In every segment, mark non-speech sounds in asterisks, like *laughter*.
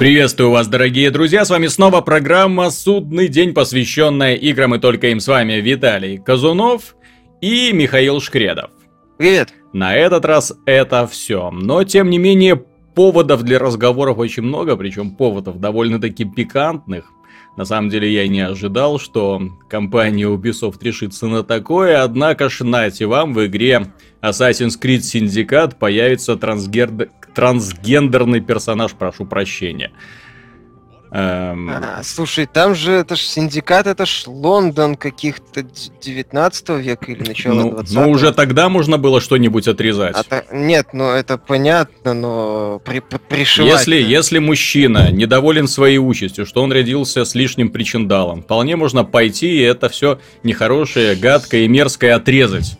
Приветствую вас, дорогие друзья, с вами снова программа «Судный день», посвященная играм и только им с вами Виталий Казунов и Михаил Шкредов. Привет. На этот раз это все, но тем не менее поводов для разговоров очень много, причем поводов довольно-таки пикантных. На самом деле я не ожидал, что компания Ubisoft решится на такое, однако ж нате вам в игре Assassin's Creed Syndicate появится трансгер... трансгендерный персонаж, прошу прощения. Эм... А, слушай, там же это ж синдикат, это ж Лондон каких-то 19 века или начала ну, 20 Ну, уже тогда можно было что-нибудь отрезать. А то, нет, ну это понятно, но при, при, пришивать... Если, если мужчина недоволен своей участью, что он родился с лишним причиндалом, вполне можно пойти и это все нехорошее, гадкое и мерзкое отрезать.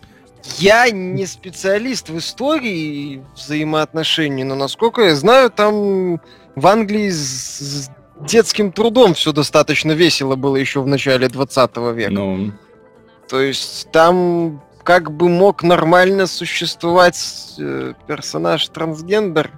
Я не специалист в истории взаимоотношений, но насколько я знаю, там в Англии с детским трудом все достаточно весело было еще в начале 20 века. Ну. То есть там как бы мог нормально существовать э, персонаж трансгендер.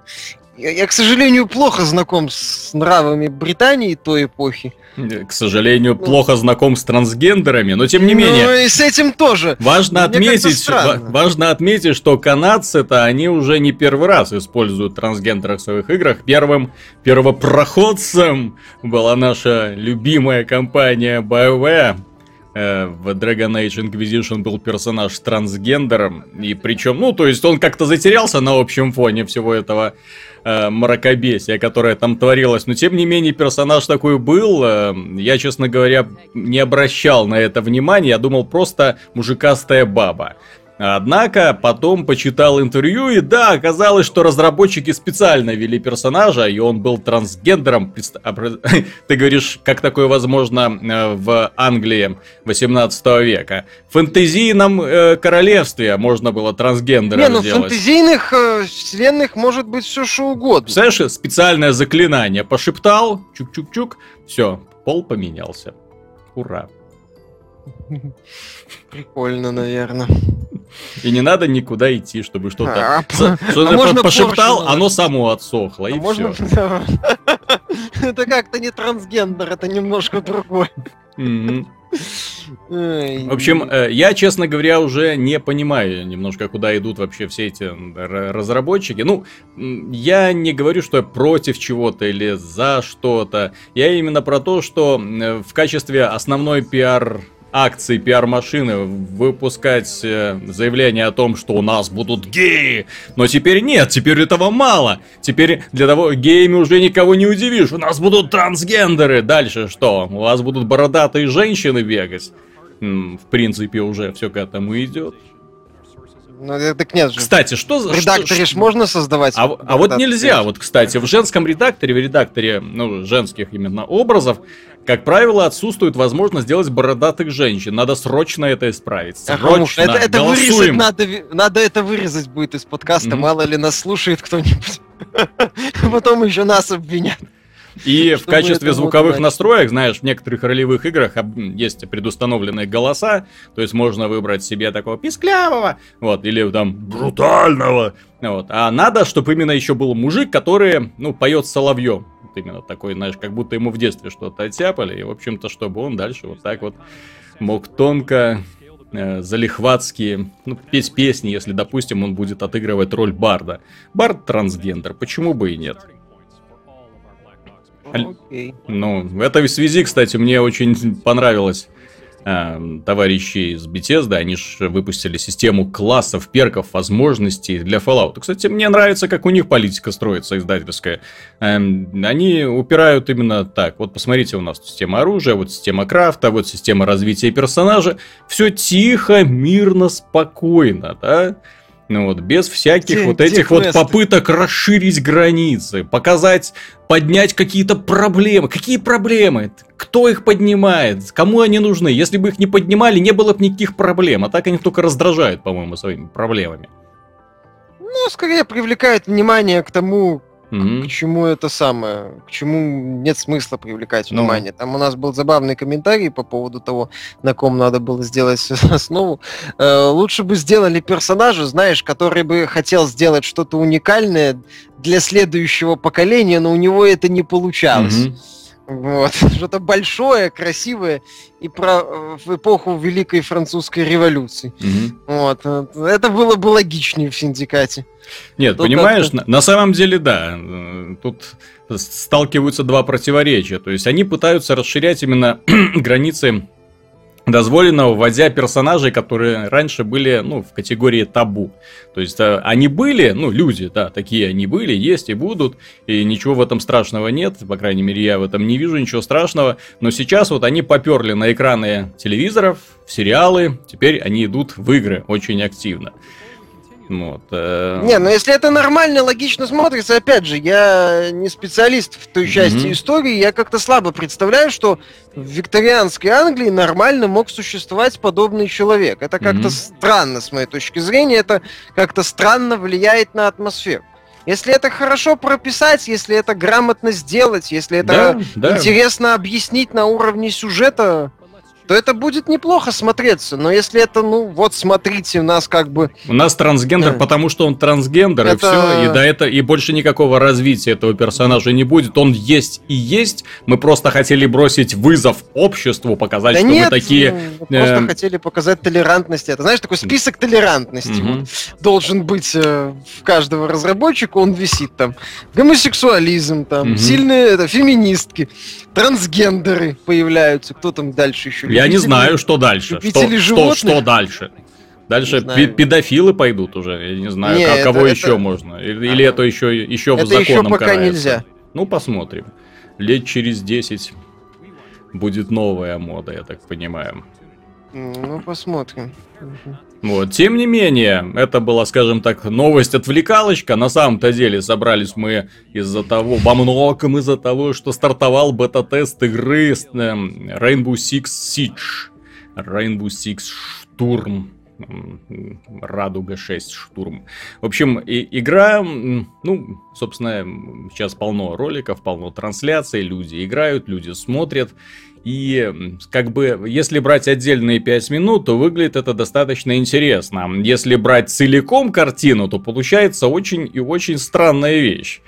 Я, я, к сожалению, плохо знаком с нравами Британии той эпохи. К сожалению, плохо знаком с трансгендерами, но тем не ну, менее. Ну и с этим тоже. Важно отметить, важно отметить, что канадцы-то они уже не первый раз используют трансгендеров в своих играх. Первым первопроходцем была наша любимая компания BioWare Э, в Dragon Age Inquisition был персонаж с трансгендером, и причем, ну, то есть он как-то затерялся на общем фоне всего этого э, которое там творилось, но тем не менее персонаж такой был, э, я, честно говоря, не обращал на это внимания, я думал просто мужикастая баба. Однако потом почитал интервью, и да, оказалось, что разработчики специально вели персонажа, и он был трансгендером. *laughs* Ты говоришь, как такое возможно э, в Англии 18 века? В фэнтезийном э, королевстве можно было трансгендера Не, ну в фэнтезийных э, вселенных может быть все что угодно. Представляешь, специальное заклинание пошептал, чук-чук-чук, все, пол поменялся. Ура. *laughs* Прикольно, наверное. И не надо никуда идти, чтобы что-то... А, *laughs* *laughs* что а можно пошептал, Порше, оно само отсохло, а и все. *laughs* Это как-то не трансгендер, это немножко другое. В общем, э, я, честно говоря, уже не понимаю немножко, куда идут вообще все эти разработчики. Ну, я не говорю, что я против чего-то или за что-то. Я именно про то, что в качестве основной пиар акции пиар-машины выпускать э, заявление о том, что у нас будут геи. Но теперь нет, теперь этого мало. Теперь для того геями уже никого не удивишь. У нас будут трансгендеры. Дальше что? У вас будут бородатые женщины бегать. В принципе, уже все к этому идет. Ну, так нет же. Кстати, что В редакторе что, можно создавать. А, а вот нельзя. Вот, кстати, в женском редакторе, в редакторе, ну, женских именно образов, как правило, отсутствует возможность сделать бородатых женщин. Надо срочно это исправить. Срочно. Это, это вырезать надо, надо это вырезать будет из подкаста. Mm-hmm. Мало ли нас слушает кто-нибудь. *laughs* Потом еще нас обвинят. И в качестве звуковых настроек, знаешь, в некоторых ролевых играх есть предустановленные голоса, то есть можно выбрать себе такого писклявого, вот, или там брутального, вот. А надо, чтобы именно еще был мужик, который, ну, поет соловьем. Именно такой, знаешь, как будто ему в детстве что-то оттяпали, и, в общем-то, чтобы он дальше вот так вот мог тонко э, залихватские, ну, петь песни, если, допустим, он будет отыгрывать роль барда. Бард трансгендер, почему бы и нет? Okay. Ну, в этой связи, кстати, мне очень понравилось э, товарищи из Bethesda, они же выпустили систему классов, перков, возможностей для Fallout. Кстати, мне нравится, как у них политика строится издательская. Э, они упирают именно так. Вот посмотрите, у нас система оружия, вот система крафта, вот система развития персонажа. Все тихо, мирно, спокойно, да? Ну вот, без всяких где, вот этих вот попыток расширить границы, показать, поднять какие-то проблемы. Какие проблемы? Кто их поднимает? Кому они нужны? Если бы их не поднимали, не было бы никаких проблем. А так они только раздражают, по-моему, своими проблемами. Ну, скорее привлекают внимание к тому, mm-hmm. к чему это самое, к чему нет смысла привлекать ну. внимание. Там у нас был забавный комментарий по поводу того, на ком надо было сделать *laughs* основу. Э, лучше бы сделали персонажа, знаешь, который бы хотел сделать что-то уникальное для следующего поколения, но у него это не получалось. Mm-hmm. Вот. *laughs* Что-то большое, красивое и про э, в эпоху Великой Французской революции. Угу. Вот. Это было бы логичнее в синдикате. Нет, То понимаешь, на, на самом деле, да. Тут сталкиваются два противоречия. То есть они пытаются расширять именно *clears throat* границы дозволенного, вводя персонажей, которые раньше были, ну, в категории табу. То есть э, они были, ну, люди, да, такие они были, есть и будут, и ничего в этом страшного нет, по крайней мере, я в этом не вижу ничего страшного, но сейчас вот они поперли на экраны телевизоров, в сериалы, теперь они идут в игры очень активно. Вот, э... Не, ну если это нормально, логично смотрится, опять же, я не специалист в той части mm-hmm. истории, я как-то слабо представляю, что в викторианской Англии нормально мог существовать подобный человек. Это как-то mm-hmm. странно, с моей точки зрения, это как-то странно влияет на атмосферу. Если это хорошо прописать, если это грамотно сделать, если это да, да. интересно объяснить на уровне сюжета, то это будет неплохо смотреться. Но если это, ну, вот смотрите, у нас как бы... У нас трансгендер, да. потому что он трансгендер, это... и все. И до этого, и больше никакого развития этого персонажа не будет. Он есть и есть. Мы просто хотели бросить вызов обществу, показать, да что нет, мы такие... Мы просто э... хотели показать толерантность. Это, знаешь, такой список толерантности угу. вот, должен быть э, в каждого разработчика. Он висит там. Гомосексуализм, там, угу. сильные это, феминистки, трансгендеры появляются. Кто там дальше еще? Я не знаю, что дальше. Что, что, что дальше? Дальше педофилы пойдут уже. Я не знаю, не, это, кого это... еще можно. Или, или это еще, еще это законом еще пока карается. нельзя. Ну, посмотрим. Лет через 10 будет новая мода, я так понимаю. Ну, посмотрим. Вот. Тем не менее, это была, скажем так, новость-отвлекалочка. На самом-то деле собрались мы из-за того, во многом из-за того, что стартовал бета-тест игры эм, Rainbow Six Siege. Rainbow Six Штурм. Радуга 6 штурм. В общем, и, игра, ну, собственно, сейчас полно роликов, полно трансляций, люди играют, люди смотрят. И как бы, если брать отдельные 5 минут, то выглядит это достаточно интересно. Если брать целиком картину, то получается очень и очень странная вещь.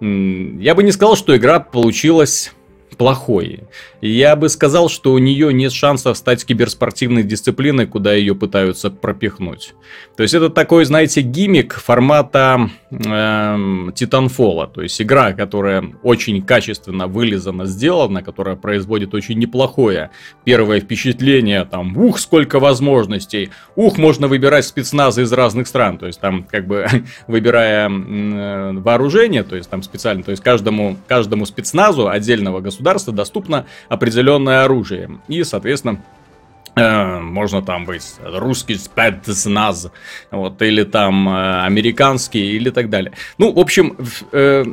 Я бы не сказал, что игра получилась плохой. Я бы сказал, что у нее нет шансов стать киберспортивной дисциплиной, куда ее пытаются пропихнуть. То есть это такой, знаете, гиммик формата э, Titanfall. То есть игра, которая очень качественно вылизана, сделана, которая производит очень неплохое первое впечатление. Там, ух, сколько возможностей. Ух, можно выбирать спецназы из разных стран. То есть там, как бы, *laughs* выбирая э, вооружение, то есть там специально, то есть каждому, каждому спецназу отдельного государства доступно определенное оружие. И, соответственно, э, можно там быть русский спецназ, вот, или там э, американский, или так далее. Ну, в общем, э,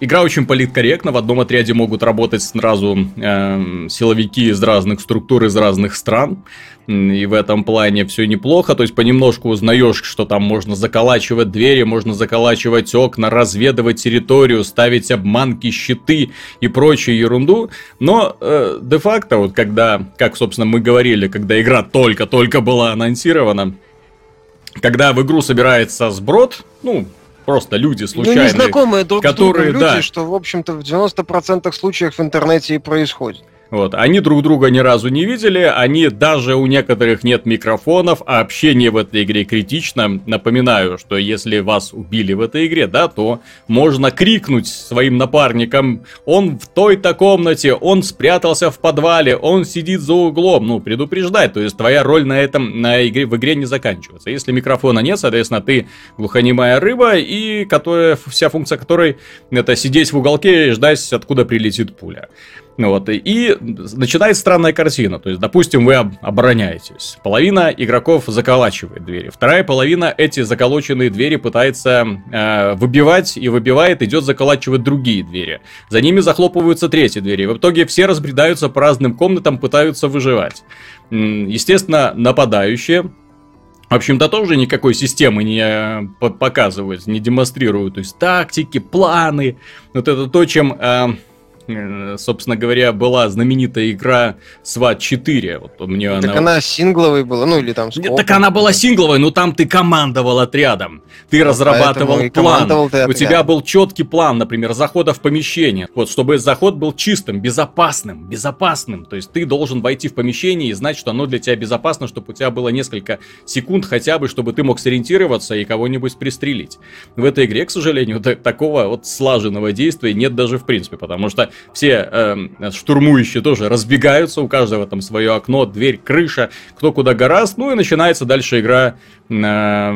игра очень политкорректна. В одном отряде могут работать сразу э, силовики из разных структур, из разных стран. И в этом плане все неплохо. То есть понемножку узнаешь, что там можно заколачивать двери, можно заколачивать окна, разведывать территорию, ставить обманки, щиты и прочую ерунду. Но э, де-факто, вот когда, как, собственно, мы говорили, когда игра только-только была анонсирована, когда в игру собирается сброд, ну, просто люди случайные. Ну, незнакомые друг которые, с другом люди, да, что, в общем-то, в 90% случаев в интернете и происходит. Вот. Они друг друга ни разу не видели, они даже у некоторых нет микрофонов, а общение в этой игре критично. Напоминаю, что если вас убили в этой игре, да, то можно крикнуть своим напарникам, он в той-то комнате, он спрятался в подвале, он сидит за углом, ну, предупреждать, то есть твоя роль на этом, на игре, в игре не заканчивается. Если микрофона нет, соответственно, ты глухонемая рыба, и которая, вся функция которой это сидеть в уголке и ждать, откуда прилетит пуля. Вот, и начинает странная картина. То есть, допустим, вы обороняетесь. Половина игроков заколачивает двери. Вторая половина эти заколоченные двери пытается э, выбивать и выбивает, идет заколачивать другие двери. За ними захлопываются третьи двери. В итоге все разбредаются по разным комнатам, пытаются выживать. Естественно, нападающие в общем-то, тоже никакой системы не э, показывают, не демонстрируют. То есть тактики, планы. Вот это то, чем э, собственно говоря, была знаменитая игра SWAT 4. Вот мне так она... она сингловой была, ну или там... Нет, так она была сингловой, но там ты командовал отрядом. Ты ну, разрабатывал план. Ты У тебя был четкий план, например, захода в помещение. Вот, чтобы заход был чистым, безопасным, безопасным. То есть ты должен войти в помещение и знать, что оно для тебя безопасно, чтобы у тебя было несколько секунд хотя бы, чтобы ты мог сориентироваться и кого-нибудь пристрелить. В этой игре, к сожалению, такого вот слаженного действия нет даже в принципе, потому что все э, штурмующие тоже разбегаются, у каждого там свое окно, дверь, крыша, кто куда гораст, ну и начинается дальше игра э,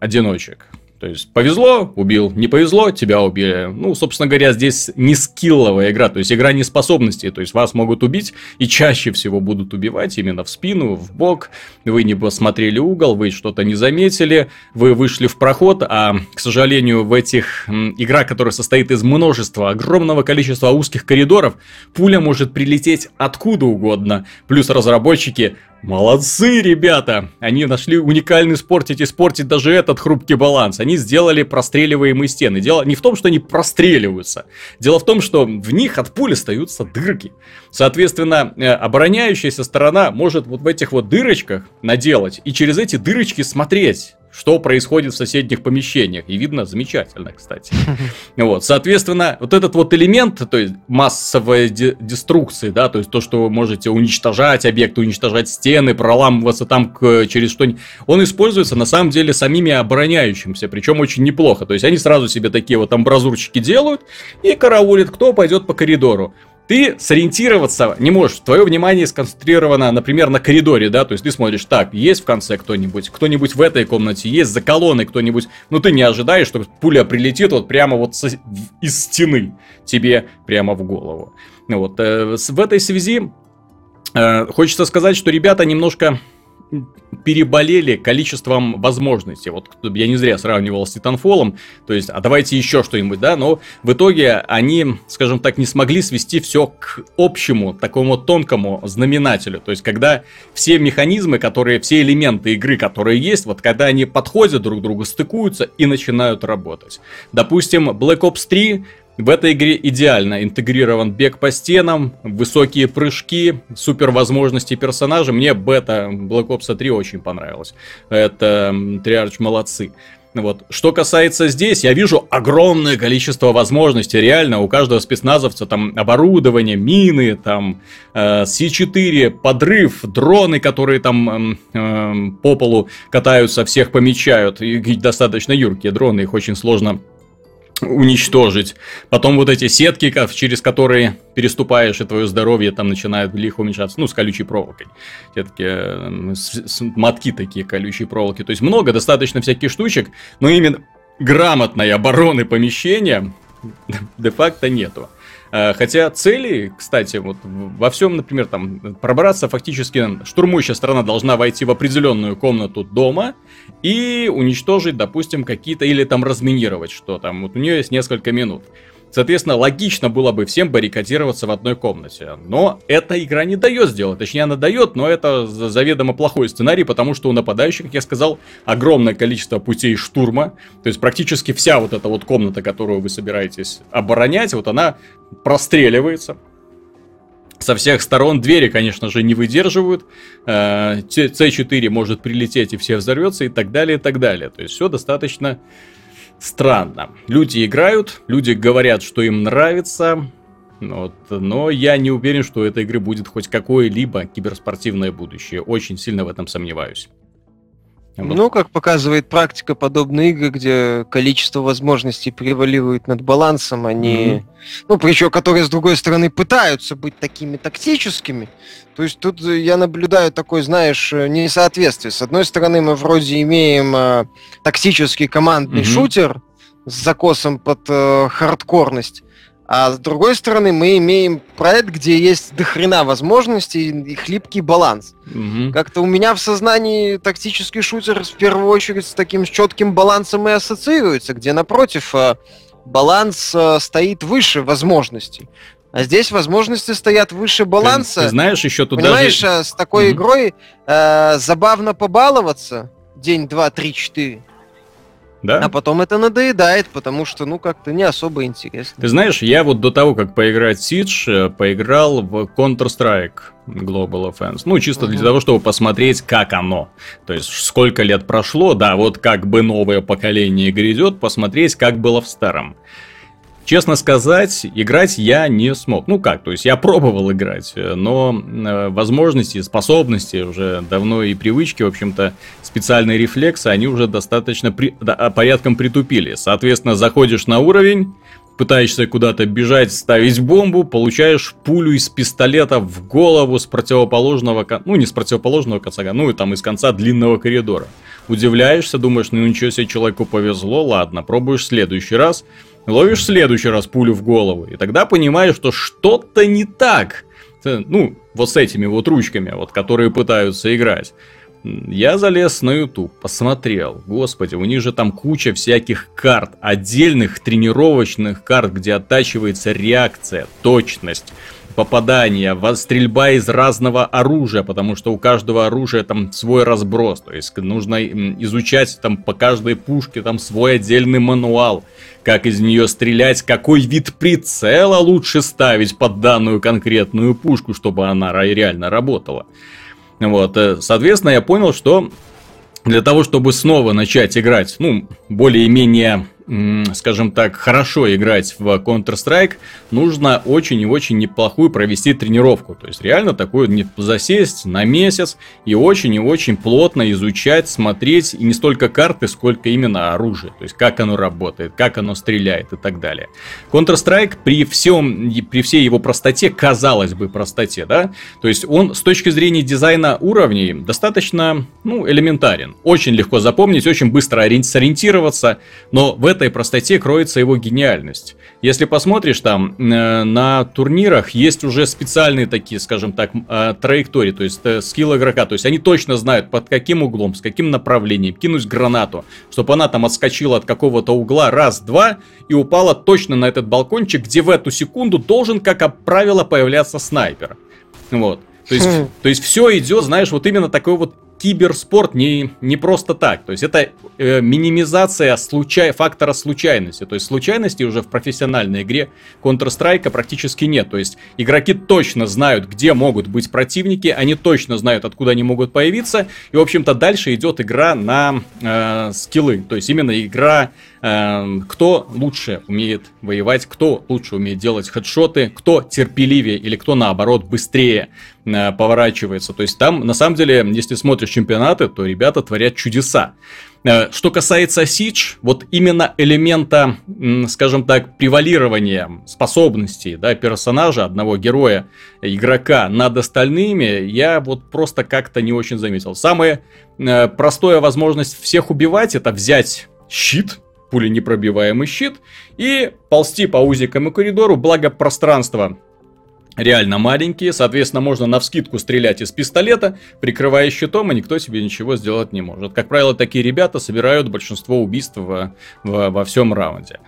одиночек. То есть повезло, убил, не повезло, тебя убили. Ну, собственно говоря, здесь не скилловая игра, то есть игра не способностей, то есть вас могут убить и чаще всего будут убивать именно в спину, в бок. Вы не посмотрели угол, вы что-то не заметили, вы вышли в проход, а, к сожалению, в этих игра, которая состоит из множества, огромного количества узких коридоров, пуля может прилететь откуда угодно. Плюс разработчики Молодцы, ребята! Они нашли уникальный спортить и спортить даже этот хрупкий баланс. Они сделали простреливаемые стены. Дело не в том, что они простреливаются. Дело в том, что в них от пули остаются дырки. Соответственно, э, обороняющаяся сторона может вот в этих вот дырочках наделать и через эти дырочки смотреть что происходит в соседних помещениях. И видно замечательно, кстати. *laughs* Вот, соответственно, вот этот вот элемент, то есть массовая де- деструкция, да, то есть то, что вы можете уничтожать объекты, уничтожать стены, проламываться там к, через что-нибудь, он используется на самом деле самими обороняющимся, причем очень неплохо. То есть они сразу себе такие вот амбразурчики делают и караулят, кто пойдет по коридору ты сориентироваться не можешь. Твое внимание сконцентрировано, например, на коридоре, да, то есть ты смотришь, так, есть в конце кто-нибудь, кто-нибудь в этой комнате, есть за колонной кто-нибудь, но ты не ожидаешь, что пуля прилетит вот прямо вот со, из стены тебе прямо в голову. Вот, э, в этой связи э, хочется сказать, что ребята немножко переболели количеством возможностей. Вот я не зря сравнивал с Титанфолом, то есть, а давайте еще что-нибудь, да, но в итоге они, скажем так, не смогли свести все к общему, такому тонкому знаменателю. То есть, когда все механизмы, которые, все элементы игры, которые есть, вот когда они подходят друг к другу, стыкуются и начинают работать. Допустим, Black Ops 3 в этой игре идеально интегрирован бег по стенам, высокие прыжки, супер возможности персонажа. Мне бета Black Ops 3 очень понравилась. Это Триарч молодцы. Вот. Что касается здесь, я вижу огромное количество возможностей. Реально, у каждого спецназовца там оборудование, мины, там э, С4, подрыв, дроны, которые там э, по полу катаются, всех помечают. И достаточно юркие дроны, их очень сложно уничтожить. Потом вот эти сетки, через которые переступаешь, и твое здоровье там начинает лихо уменьшаться. Ну, с колючей проволокой. Сетки, э, с, с, мотки такие колючие проволоки. То есть много достаточно всяких штучек, но именно грамотной обороны помещения *laughs* де-факто нету. Э, хотя цели, кстати, вот во всем, например, там пробраться фактически штурмующая сторона должна войти в определенную комнату дома и уничтожить, допустим, какие-то или там разминировать что там. Вот у нее есть несколько минут. Соответственно, логично было бы всем баррикадироваться в одной комнате. Но эта игра не дает сделать. Точнее, она дает, но это заведомо плохой сценарий, потому что у нападающих, как я сказал, огромное количество путей штурма. То есть практически вся вот эта вот комната, которую вы собираетесь оборонять, вот она простреливается. Со всех сторон двери, конечно же, не выдерживают. C4 э, может прилететь и все взорвется и так далее, и так далее. То есть все достаточно странно. Люди играют, люди говорят, что им нравится, вот, но я не уверен, что у этой игры будет хоть какое-либо киберспортивное будущее. Очень сильно в этом сомневаюсь. Вот. Ну, как показывает практика, подобные игры, где количество возможностей преваливает над балансом, они, mm-hmm. ну, причем, которые, с другой стороны, пытаются быть такими тактическими. То есть тут я наблюдаю такое, знаешь, несоответствие. С одной стороны, мы вроде имеем э, тактический командный mm-hmm. шутер с закосом под э, хардкорность, а с другой стороны, мы имеем проект, где есть дохрена возможностей и хлипкий баланс. Угу. Как-то у меня в сознании тактический шутер в первую очередь с таким четким балансом и ассоциируется, где напротив э, баланс э, стоит выше возможностей. А здесь возможности стоят выше баланса. Ты, знаешь, еще туда Понимаешь, же... Э, с такой угу. игрой э, забавно побаловаться, день, два, три, четыре. Да? А потом это надоедает, потому что, ну, как-то не особо интересно. Ты знаешь, я вот до того, как поиграть в Siege, э, поиграл в Counter-Strike Global Offense. Ну, чисто угу. для того, чтобы посмотреть, как оно. То есть, сколько лет прошло, да, вот как бы новое поколение грядет, посмотреть, как было в старом. Честно сказать, играть я не смог. Ну как, то есть я пробовал играть, но э, возможности, способности уже давно и привычки, в общем-то, специальные рефлексы, они уже достаточно при, а, порядком притупили. Соответственно, заходишь на уровень, пытаешься куда-то бежать, ставить бомбу, получаешь пулю из пистолета в голову с противоположного, ну не с противоположного конца, ну и там из конца длинного коридора. Удивляешься, думаешь, ну ничего себе, человеку повезло, ладно, пробуешь в следующий раз, ловишь в следующий раз пулю в голову, и тогда понимаешь, что что-то не так. Ну, вот с этими вот ручками, вот, которые пытаются играть. Я залез на YouTube, посмотрел. Господи, у них же там куча всяких карт, отдельных тренировочных карт, где оттачивается реакция, точность попадания, стрельба из разного оружия, потому что у каждого оружия там свой разброс, то есть нужно изучать там по каждой пушке там свой отдельный мануал, как из нее стрелять, какой вид прицела лучше ставить под данную конкретную пушку, чтобы она реально работала. Вот, э, соответственно, я понял, что для того, чтобы снова начать играть, ну, более-менее скажем так, хорошо играть в Counter-Strike, нужно очень и очень неплохую провести тренировку. То есть реально такую не засесть на месяц и очень и очень плотно изучать, смотреть и не столько карты, сколько именно оружие. То есть как оно работает, как оно стреляет и так далее. Counter-Strike при всем, при всей его простоте, казалось бы простоте, да, то есть он с точки зрения дизайна уровней достаточно, ну, элементарен. Очень легко запомнить, очень быстро сориентироваться, но в этом этой простоте кроется его гениальность. Если посмотришь там э, на турнирах, есть уже специальные такие, скажем так, э, траектории, то есть э, скилл игрока. То есть они точно знают, под каким углом, с каким направлением кинуть гранату, чтобы она там отскочила от какого-то угла раз-два и упала точно на этот балкончик, где в эту секунду должен, как правило, появляться снайпер. Вот. То есть, хм. то есть все идет, знаешь, вот именно такой вот киберспорт не, не просто так. То есть это э, минимизация случай, фактора случайности. То есть случайности уже в профессиональной игре Counter-Strike практически нет. То есть игроки точно знают, где могут быть противники, они точно знают, откуда они могут появиться. И, в общем-то, дальше идет игра на э, скиллы. То есть именно игра кто лучше умеет воевать, кто лучше умеет делать хедшоты, кто терпеливее или кто наоборот быстрее э, поворачивается. То есть там, на самом деле, если смотришь чемпионаты, то ребята творят чудеса. Э, что касается Сич, вот именно элемента, скажем так, превалирования способностей да, персонажа, одного героя, игрока над остальными, я вот просто как-то не очень заметил. Самая э, простая возможность всех убивать, это взять щит, пуленепробиваемый щит и ползти по и коридору, благо пространство реально маленькие, соответственно, можно на вскидку стрелять из пистолета, прикрывая щитом, и никто себе ничего сделать не может. Как правило, такие ребята собирают большинство убийств во, во, во всем раунде.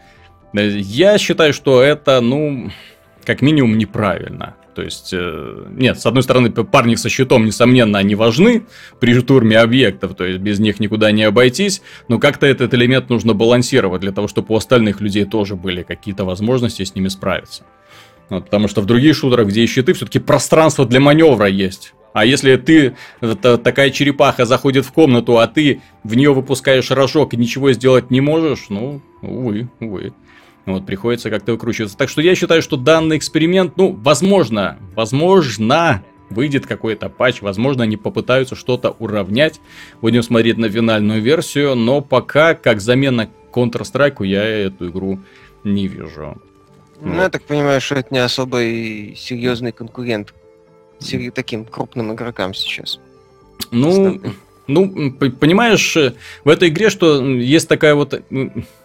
Я считаю, что это, ну, как минимум неправильно. То есть, э, нет, с одной стороны, парни со щитом, несомненно, они важны при штурме объектов, то есть без них никуда не обойтись, но как-то этот элемент нужно балансировать для того, чтобы у остальных людей тоже были какие-то возможности с ними справиться. Вот, потому что в других шутерах, где есть щиты, все-таки пространство для маневра есть. А если ты, это, такая черепаха заходит в комнату, а ты в нее выпускаешь рожок и ничего сделать не можешь, ну, увы, увы. Вот, приходится как-то выкручиваться. Так что я считаю, что данный эксперимент, ну, возможно, возможно, выйдет какой-то патч, возможно, они попытаются что-то уравнять. Будем смотреть на финальную версию, но пока, как замена Counter-Strike, я эту игру не вижу. Ну, вот. я так понимаю, что это не особо и серьезный конкурент таким крупным игрокам сейчас. Ну, ну, понимаешь, в этой игре, что есть такая вот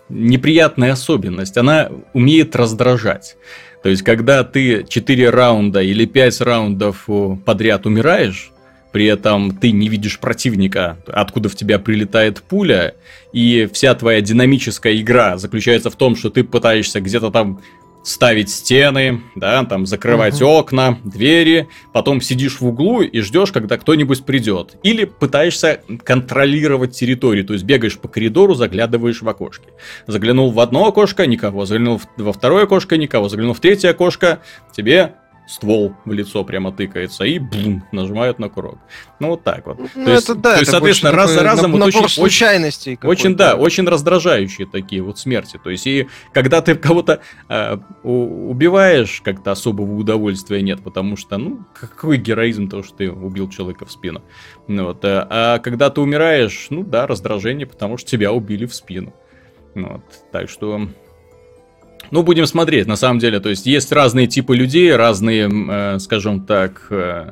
неприятная особенность. Она умеет раздражать. То есть, когда ты 4 раунда или 5 раундов подряд умираешь, при этом ты не видишь противника, откуда в тебя прилетает пуля, и вся твоя динамическая игра заключается в том, что ты пытаешься где-то там ставить стены, да, там закрывать угу. окна, двери, потом сидишь в углу и ждешь, когда кто-нибудь придет. Или пытаешься контролировать территорию, то есть бегаешь по коридору, заглядываешь в окошки. Заглянул в одно окошко, никого, заглянул во второе окошко, никого, заглянул в третье окошко, тебе ствол в лицо прямо тыкается и бум, нажимают на курок. Ну вот так вот. Ну, то есть, да, то есть соответственно, раз за разом вот очень, случайностей очень, да, очень раздражающие такие вот смерти. То есть и когда ты кого-то э, убиваешь, как-то особого удовольствия нет, потому что, ну, какой героизм то, что ты убил человека в спину. Ну, вот, а, а когда ты умираешь, ну да, раздражение, потому что тебя убили в спину. Ну вот, так что ну, будем смотреть, на самом деле. То есть, есть разные типы людей, разные, э, скажем так, э,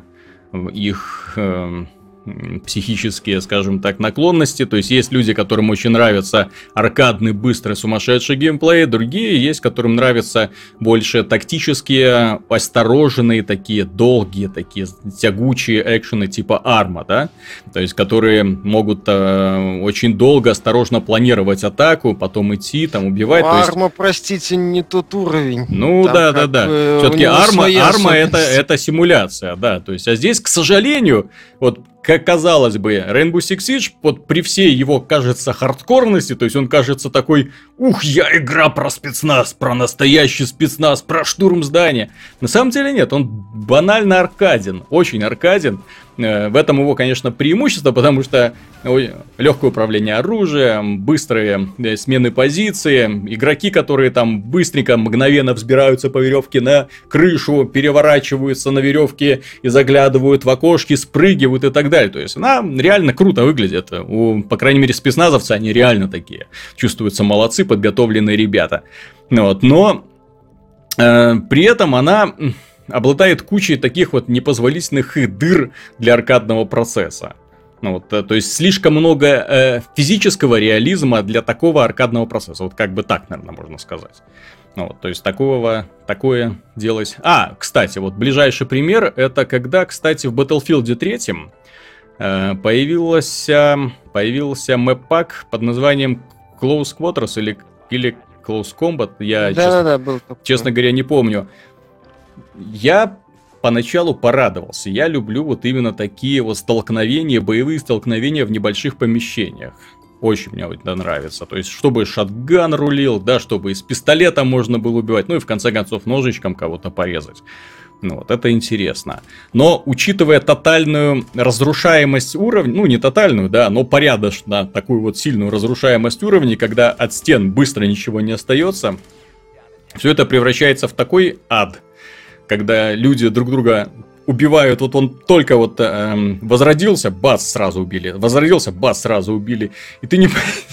их э, психические, скажем так, наклонности. То есть есть люди, которым очень нравится аркадный, быстрый, сумасшедший геймплей, другие есть, которым нравятся больше тактические, осторожные, такие долгие, такие тягучие экшены типа Арма, да? То есть которые могут э, очень долго, осторожно планировать атаку, потом идти, там убивать. Арма, есть... простите, не тот уровень. Ну там да, да, да. Все-таки Арма, Арма это, это симуляция, да. То есть, а здесь, к сожалению, вот как казалось бы, Rainbow Six Siege, вот при всей его, кажется, хардкорности, то есть он кажется такой, ух, я игра про спецназ, про настоящий спецназ, про штурм здания. На самом деле нет, он банально аркаден, очень аркаден. Э, в этом его, конечно, преимущество, потому что легкое управление оружием, быстрые э, смены позиции, игроки, которые там быстренько, мгновенно взбираются по веревке на крышу, переворачиваются на веревке и заглядывают в окошки, спрыгивают и так далее. То есть она реально круто выглядит. У, по крайней мере, спецназовцы, они реально такие. Чувствуются молодцы, подготовленные ребята. Вот. Но э, при этом она обладает кучей таких вот непозволительных дыр для аркадного процесса. Ну, вот, э, то есть слишком много э, физического реализма для такого аркадного процесса. Вот как бы так, наверное, можно сказать. Ну, вот, то есть такого, такое делать. А, кстати, вот ближайший пример это когда, кстати, в Battlefield 3 э, появился, появился мэп-пак под названием Close Quarters или, или Close Combat. Я, да, честно, да, да, был честно говоря, не помню. Я поначалу порадовался. Я люблю вот именно такие вот столкновения, боевые столкновения в небольших помещениях. Очень мне это нравится. То есть, чтобы шатган рулил, да, чтобы из пистолета можно было убивать, ну и в конце концов ножичком кого-то порезать. Ну, вот это интересно. Но учитывая тотальную разрушаемость уровня, ну не тотальную, да, но порядочно такую вот сильную разрушаемость уровней, когда от стен быстро ничего не остается, все это превращается в такой ад, когда люди друг друга убивают, вот он только вот э, возродился, бац, сразу убили, возродился, бац, сразу убили, и ты не,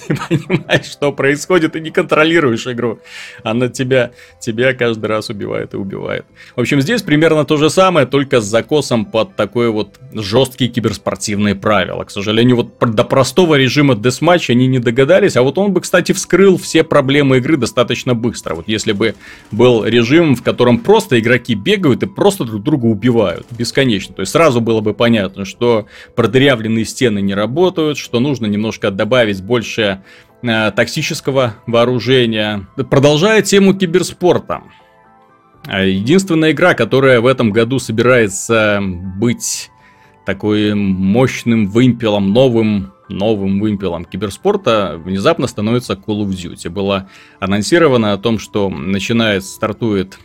не *laughs* понимаешь, что происходит, и не контролируешь игру, она тебя, тебя каждый раз убивает и убивает. В общем, здесь примерно то же самое, только с закосом под такое вот жесткие киберспортивные правила. К сожалению, вот до простого режима десматч они не догадались, а вот он бы, кстати, вскрыл все проблемы игры достаточно быстро. Вот если бы был режим, в котором просто игроки бегают и просто друг друга убивают, бесконечно. То есть сразу было бы понятно, что продырявленные стены не работают, что нужно немножко добавить больше э, токсического вооружения. Продолжая тему киберспорта. А единственная игра, которая в этом году собирается быть такой мощным вымпелом, новым новым вымпелом киберспорта внезапно становится Call of Duty. Было анонсировано о том, что начинает, стартует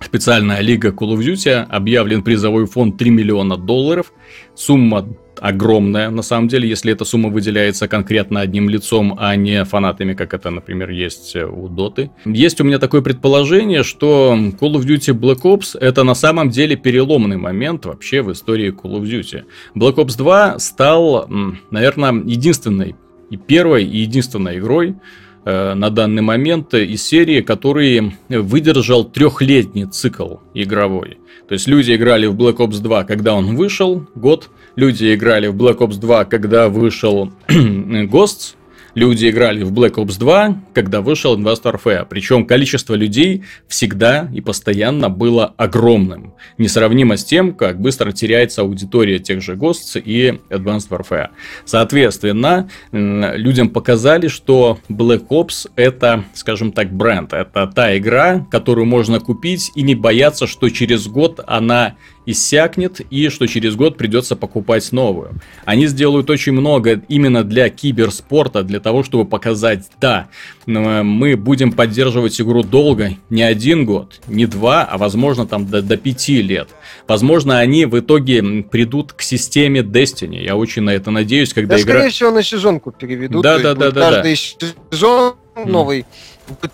Специальная лига Call of Duty, объявлен призовой фонд 3 миллиона долларов. Сумма огромная, на самом деле, если эта сумма выделяется конкретно одним лицом, а не фанатами, как это, например, есть у Доты. Есть у меня такое предположение, что Call of Duty Black Ops это на самом деле переломный момент вообще в истории Call of Duty. Black Ops 2 стал, наверное, единственной и первой и единственной игрой, Э, на данный момент из серии, который выдержал трехлетний цикл игровой. То есть люди играли в Black Ops 2, когда он вышел, год. Люди играли в Black Ops 2, когда вышел *clears throat* Ghosts. Люди играли в Black Ops 2, когда вышел Advanced Warfare. Причем количество людей всегда и постоянно было огромным. Несравнимо с тем, как быстро теряется аудитория тех же Ghosts и Advanced Warfare. Соответственно, людям показали, что Black Ops это, скажем так, бренд. Это та игра, которую можно купить и не бояться, что через год она иссякнет и что через год придется покупать новую. Они сделают очень много именно для киберспорта, для того, чтобы показать, да, мы будем поддерживать игру долго, не один год, не два, а возможно там до, до пяти лет. Возможно, они в итоге придут к системе Destiny. Я очень на это надеюсь, когда да, игра... скорее всего, на сезонку переведут. Да, да, да, да. Каждый да. сезон новый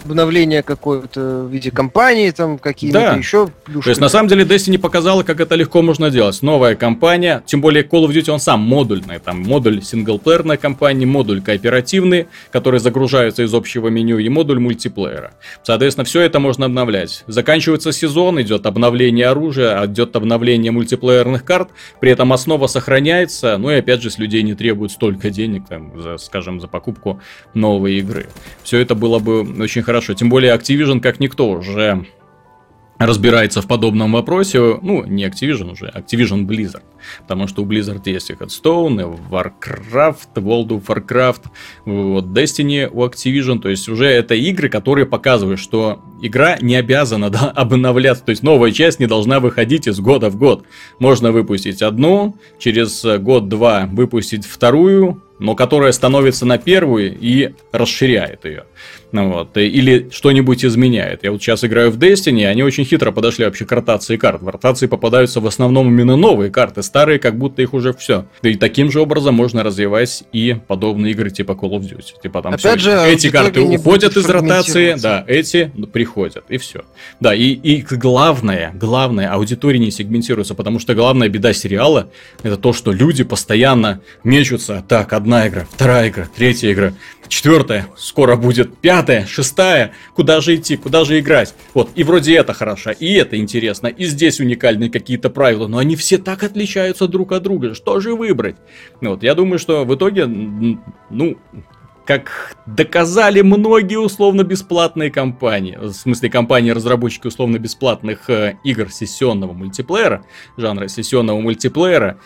обновление какое-то в виде компании, там какие-то да. еще плюшки. То есть, на самом деле, Destiny показала, как это легко можно делать. Новая компания, тем более Call of Duty, он сам модульный. Там модуль синглплеерной компании, модуль кооперативный, который загружается из общего меню, и модуль мультиплеера. Соответственно, все это можно обновлять. Заканчивается сезон, идет обновление оружия, идет обновление мультиплеерных карт, при этом основа сохраняется, ну и опять же, с людей не требуют столько денег, там, за, скажем, за покупку новой игры. Все это было бы очень хорошо. Тем более Activision, как никто, уже разбирается в подобном вопросе, ну, не Activision уже, Activision Blizzard, потому что у Blizzard есть и Headstone, и Warcraft, World of Warcraft, вот, Destiny у Activision, то есть уже это игры, которые показывают, что игра не обязана *laughs* да, обновляться, то есть новая часть не должна выходить из года в год. Можно выпустить одну, через год-два выпустить вторую, но которая становится на первую и расширяет ее. Ну, вот, или что-нибудь изменяет. Я вот сейчас играю в Destiny, они очень хитро подошли вообще к ротации карт. В ротации попадаются в основном именно новые карты, старые как будто их уже все. И таким же образом можно развивать и подобные игры типа Call of Duty. Типа там Опять все, же, эти карты уходят из ротации, да, эти приходят, и все. Да, и, и главное, главное, аудитория не сегментируется, потому что главная беда сериала это то, что люди постоянно мечутся. Так, одна игра, вторая игра, третья игра четвертая, скоро будет пятая, шестая. Куда же идти, куда же играть? Вот, и вроде это хорошо, и это интересно, и здесь уникальные какие-то правила, но они все так отличаются друг от друга. Что же выбрать? Вот, я думаю, что в итоге, ну, как доказали многие условно-бесплатные компании, в смысле компании-разработчики условно-бесплатных э, игр сессионного мультиплеера, жанра сессионного мультиплеера,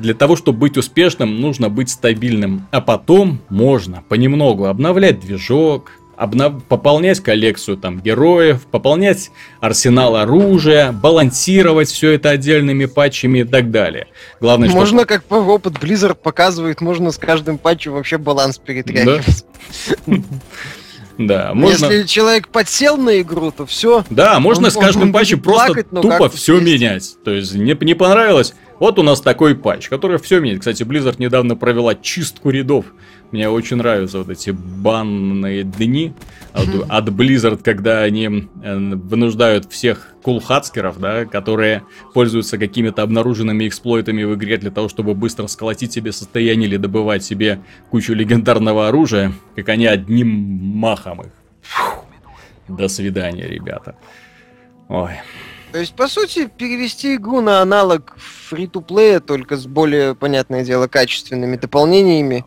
для того, чтобы быть успешным, нужно быть стабильным. А потом можно понемногу обновлять движок, обнов... пополнять коллекцию там героев, пополнять арсенал оружия, балансировать все это отдельными патчами и так далее. Главное, можно, что... как опыт Blizzard показывает, можно с каждым патчем вообще баланс перетряхивать. Да, *laughs* можно... Если человек подсел на игру, то все. Да, можно с каждым патчем просто тупо все менять. То есть не, не понравилось, вот у нас такой патч, который все меняет. Кстати, Blizzard недавно провела чистку рядов. Мне очень нравятся вот эти банные дни от, от Blizzard, когда они э, вынуждают всех кулхацкеров, да, которые пользуются какими-то обнаруженными эксплойтами в игре для того, чтобы быстро сколотить себе состояние или добывать себе кучу легендарного оружия, как они одним махом их. Фух. До свидания, ребята. Ой. То есть, по сути, перевести игру на аналог фри-то-плея, только с более, понятное дело, качественными дополнениями.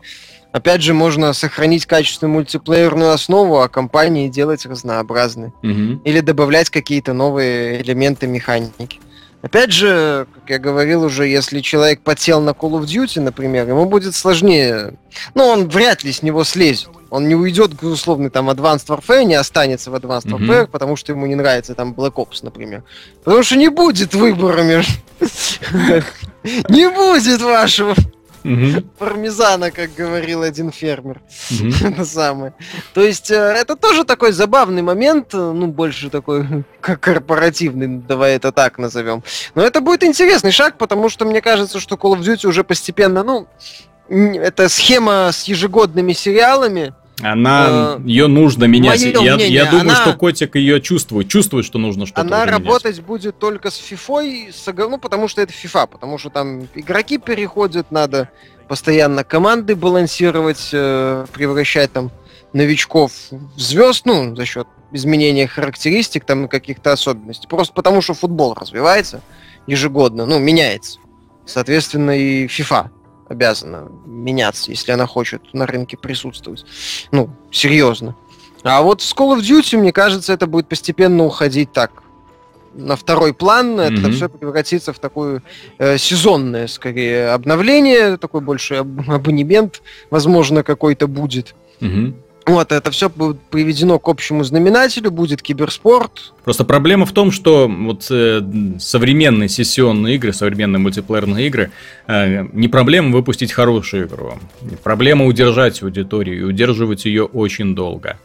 Опять же, можно сохранить качественную мультиплеерную основу, а компании делать разнообразные. Угу. Или добавлять какие-то новые элементы механики. Опять же, как я говорил уже, если человек подсел на Call of Duty, например, ему будет сложнее. Ну, он вряд ли с него слезет. Он не уйдет к условный там Advanced Warfare, не останется в Advanced mm-hmm. Warfare, потому что ему не нравится там Black Ops, например. Потому что не будет выбора между... *laughs* Не будет вашего пармезана, как говорил один фермер. *laughs* Это самое. То есть э, это тоже такой забавный момент, э, ну, больше такой *laughs* как корпоративный, давай это так назовем. Но это будет интересный шаг, потому что мне кажется, что Call of Duty уже постепенно, ну, это схема с ежегодными сериалами, она, э, ее нужно менять. Я, мнение, я думаю, она, что котик ее чувствует, чувствует, что нужно что-то Она работать менять. будет только с фифой, с, ну, потому что это фифа, потому что там игроки переходят, надо постоянно команды балансировать, э, превращать там новичков в звезд, ну, за счет изменения характеристик, там, каких-то особенностей. Просто потому, что футбол развивается ежегодно, ну, меняется. Соответственно, и FIFA обязана меняться, если она хочет на рынке присутствовать. Ну, серьезно. А вот с Call of Duty, мне кажется, это будет постепенно уходить так на второй план. Mm-hmm. Это все превратится в такое э, сезонное, скорее, обновление, такой больше аб- абонемент, возможно, какой-то будет. Mm-hmm. Вот, это все приведено к общему знаменателю, будет киберспорт. Просто проблема в том, что вот э, современные сессионные игры, современные мультиплеерные игры, э, не проблема выпустить хорошую игру. Проблема удержать аудиторию и удерживать ее очень долго.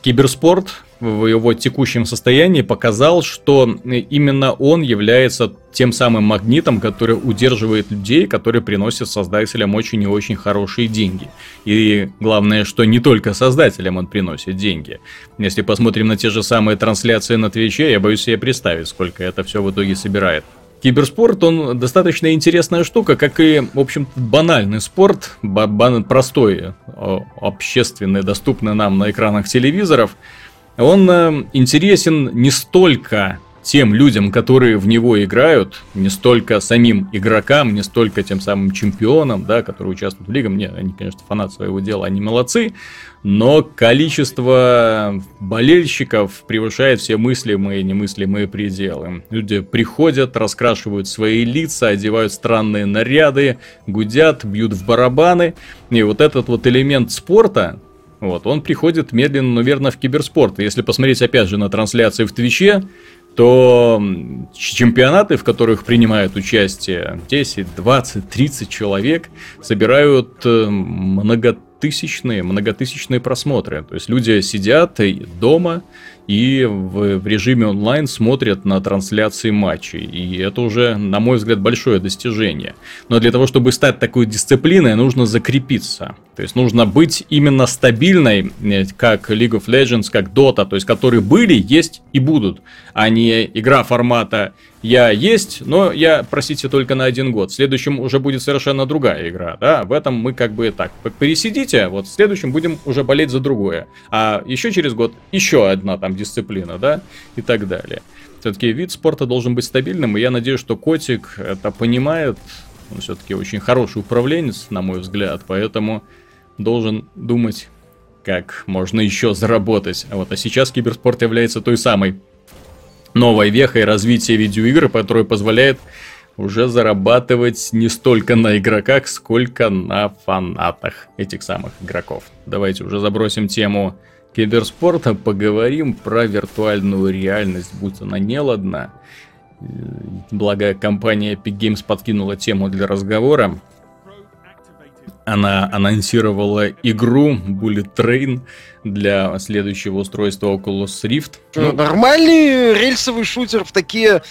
Киберспорт в его текущем состоянии показал, что именно он является тем самым магнитом, который удерживает людей, которые приносят создателям очень и очень хорошие деньги. И главное, что не только создателям он приносит деньги. Если посмотрим на те же самые трансляции на Твиче, я боюсь себе представить, сколько это все в итоге собирает. Киберспорт, он достаточно интересная штука, как и, в общем банальный спорт, простой, общественный, доступный нам на экранах телевизоров. Он э, интересен не столько тем людям, которые в него играют, не столько самим игрокам, не столько тем самым чемпионам, да, которые участвуют в лигах. Нет, они, конечно, фанат своего дела, они молодцы, но количество болельщиков превышает все мыслимые и немыслимые пределы. Люди приходят, раскрашивают свои лица, одевают странные наряды, гудят, бьют в барабаны. И вот этот вот элемент спорта, вот, он приходит медленно, но верно в киберспорт. Если посмотреть опять же на трансляции в Твиче, то чемпионаты, в которых принимают участие 10, 20, 30 человек, собирают э, многотысячные, многотысячные просмотры. То есть люди сидят дома и в, в режиме онлайн смотрят на трансляции матчей. И это уже, на мой взгляд, большое достижение. Но для того, чтобы стать такой дисциплиной, нужно закрепиться. То есть нужно быть именно стабильной, э, как League of Legends, как Dota, то есть которые были, есть и будут, а не игра формата я есть, но я, простите, только на один год. В следующем уже будет совершенно другая игра, да, в этом мы как бы так, пересидите, вот в следующем будем уже болеть за другое. А еще через год еще одна там дисциплина, да, и так далее. Все-таки вид спорта должен быть стабильным, и я надеюсь, что Котик это понимает. Он все-таки очень хороший управленец, на мой взгляд, поэтому должен думать, как можно еще заработать. А вот, а сейчас киберспорт является той самой новой вехой развития видеоигр, которая позволяет уже зарабатывать не столько на игроках, сколько на фанатах этих самых игроков. Давайте уже забросим тему киберспорта, поговорим про виртуальную реальность, будь она неладна. Благо, компания Epic Games подкинула тему для разговора она анонсировала игру Bullet Train для следующего устройства Oculus Rift. Ну, нормальный рельсовый шутер в такие...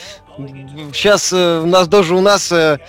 Сейчас э, у нас даже у нас э,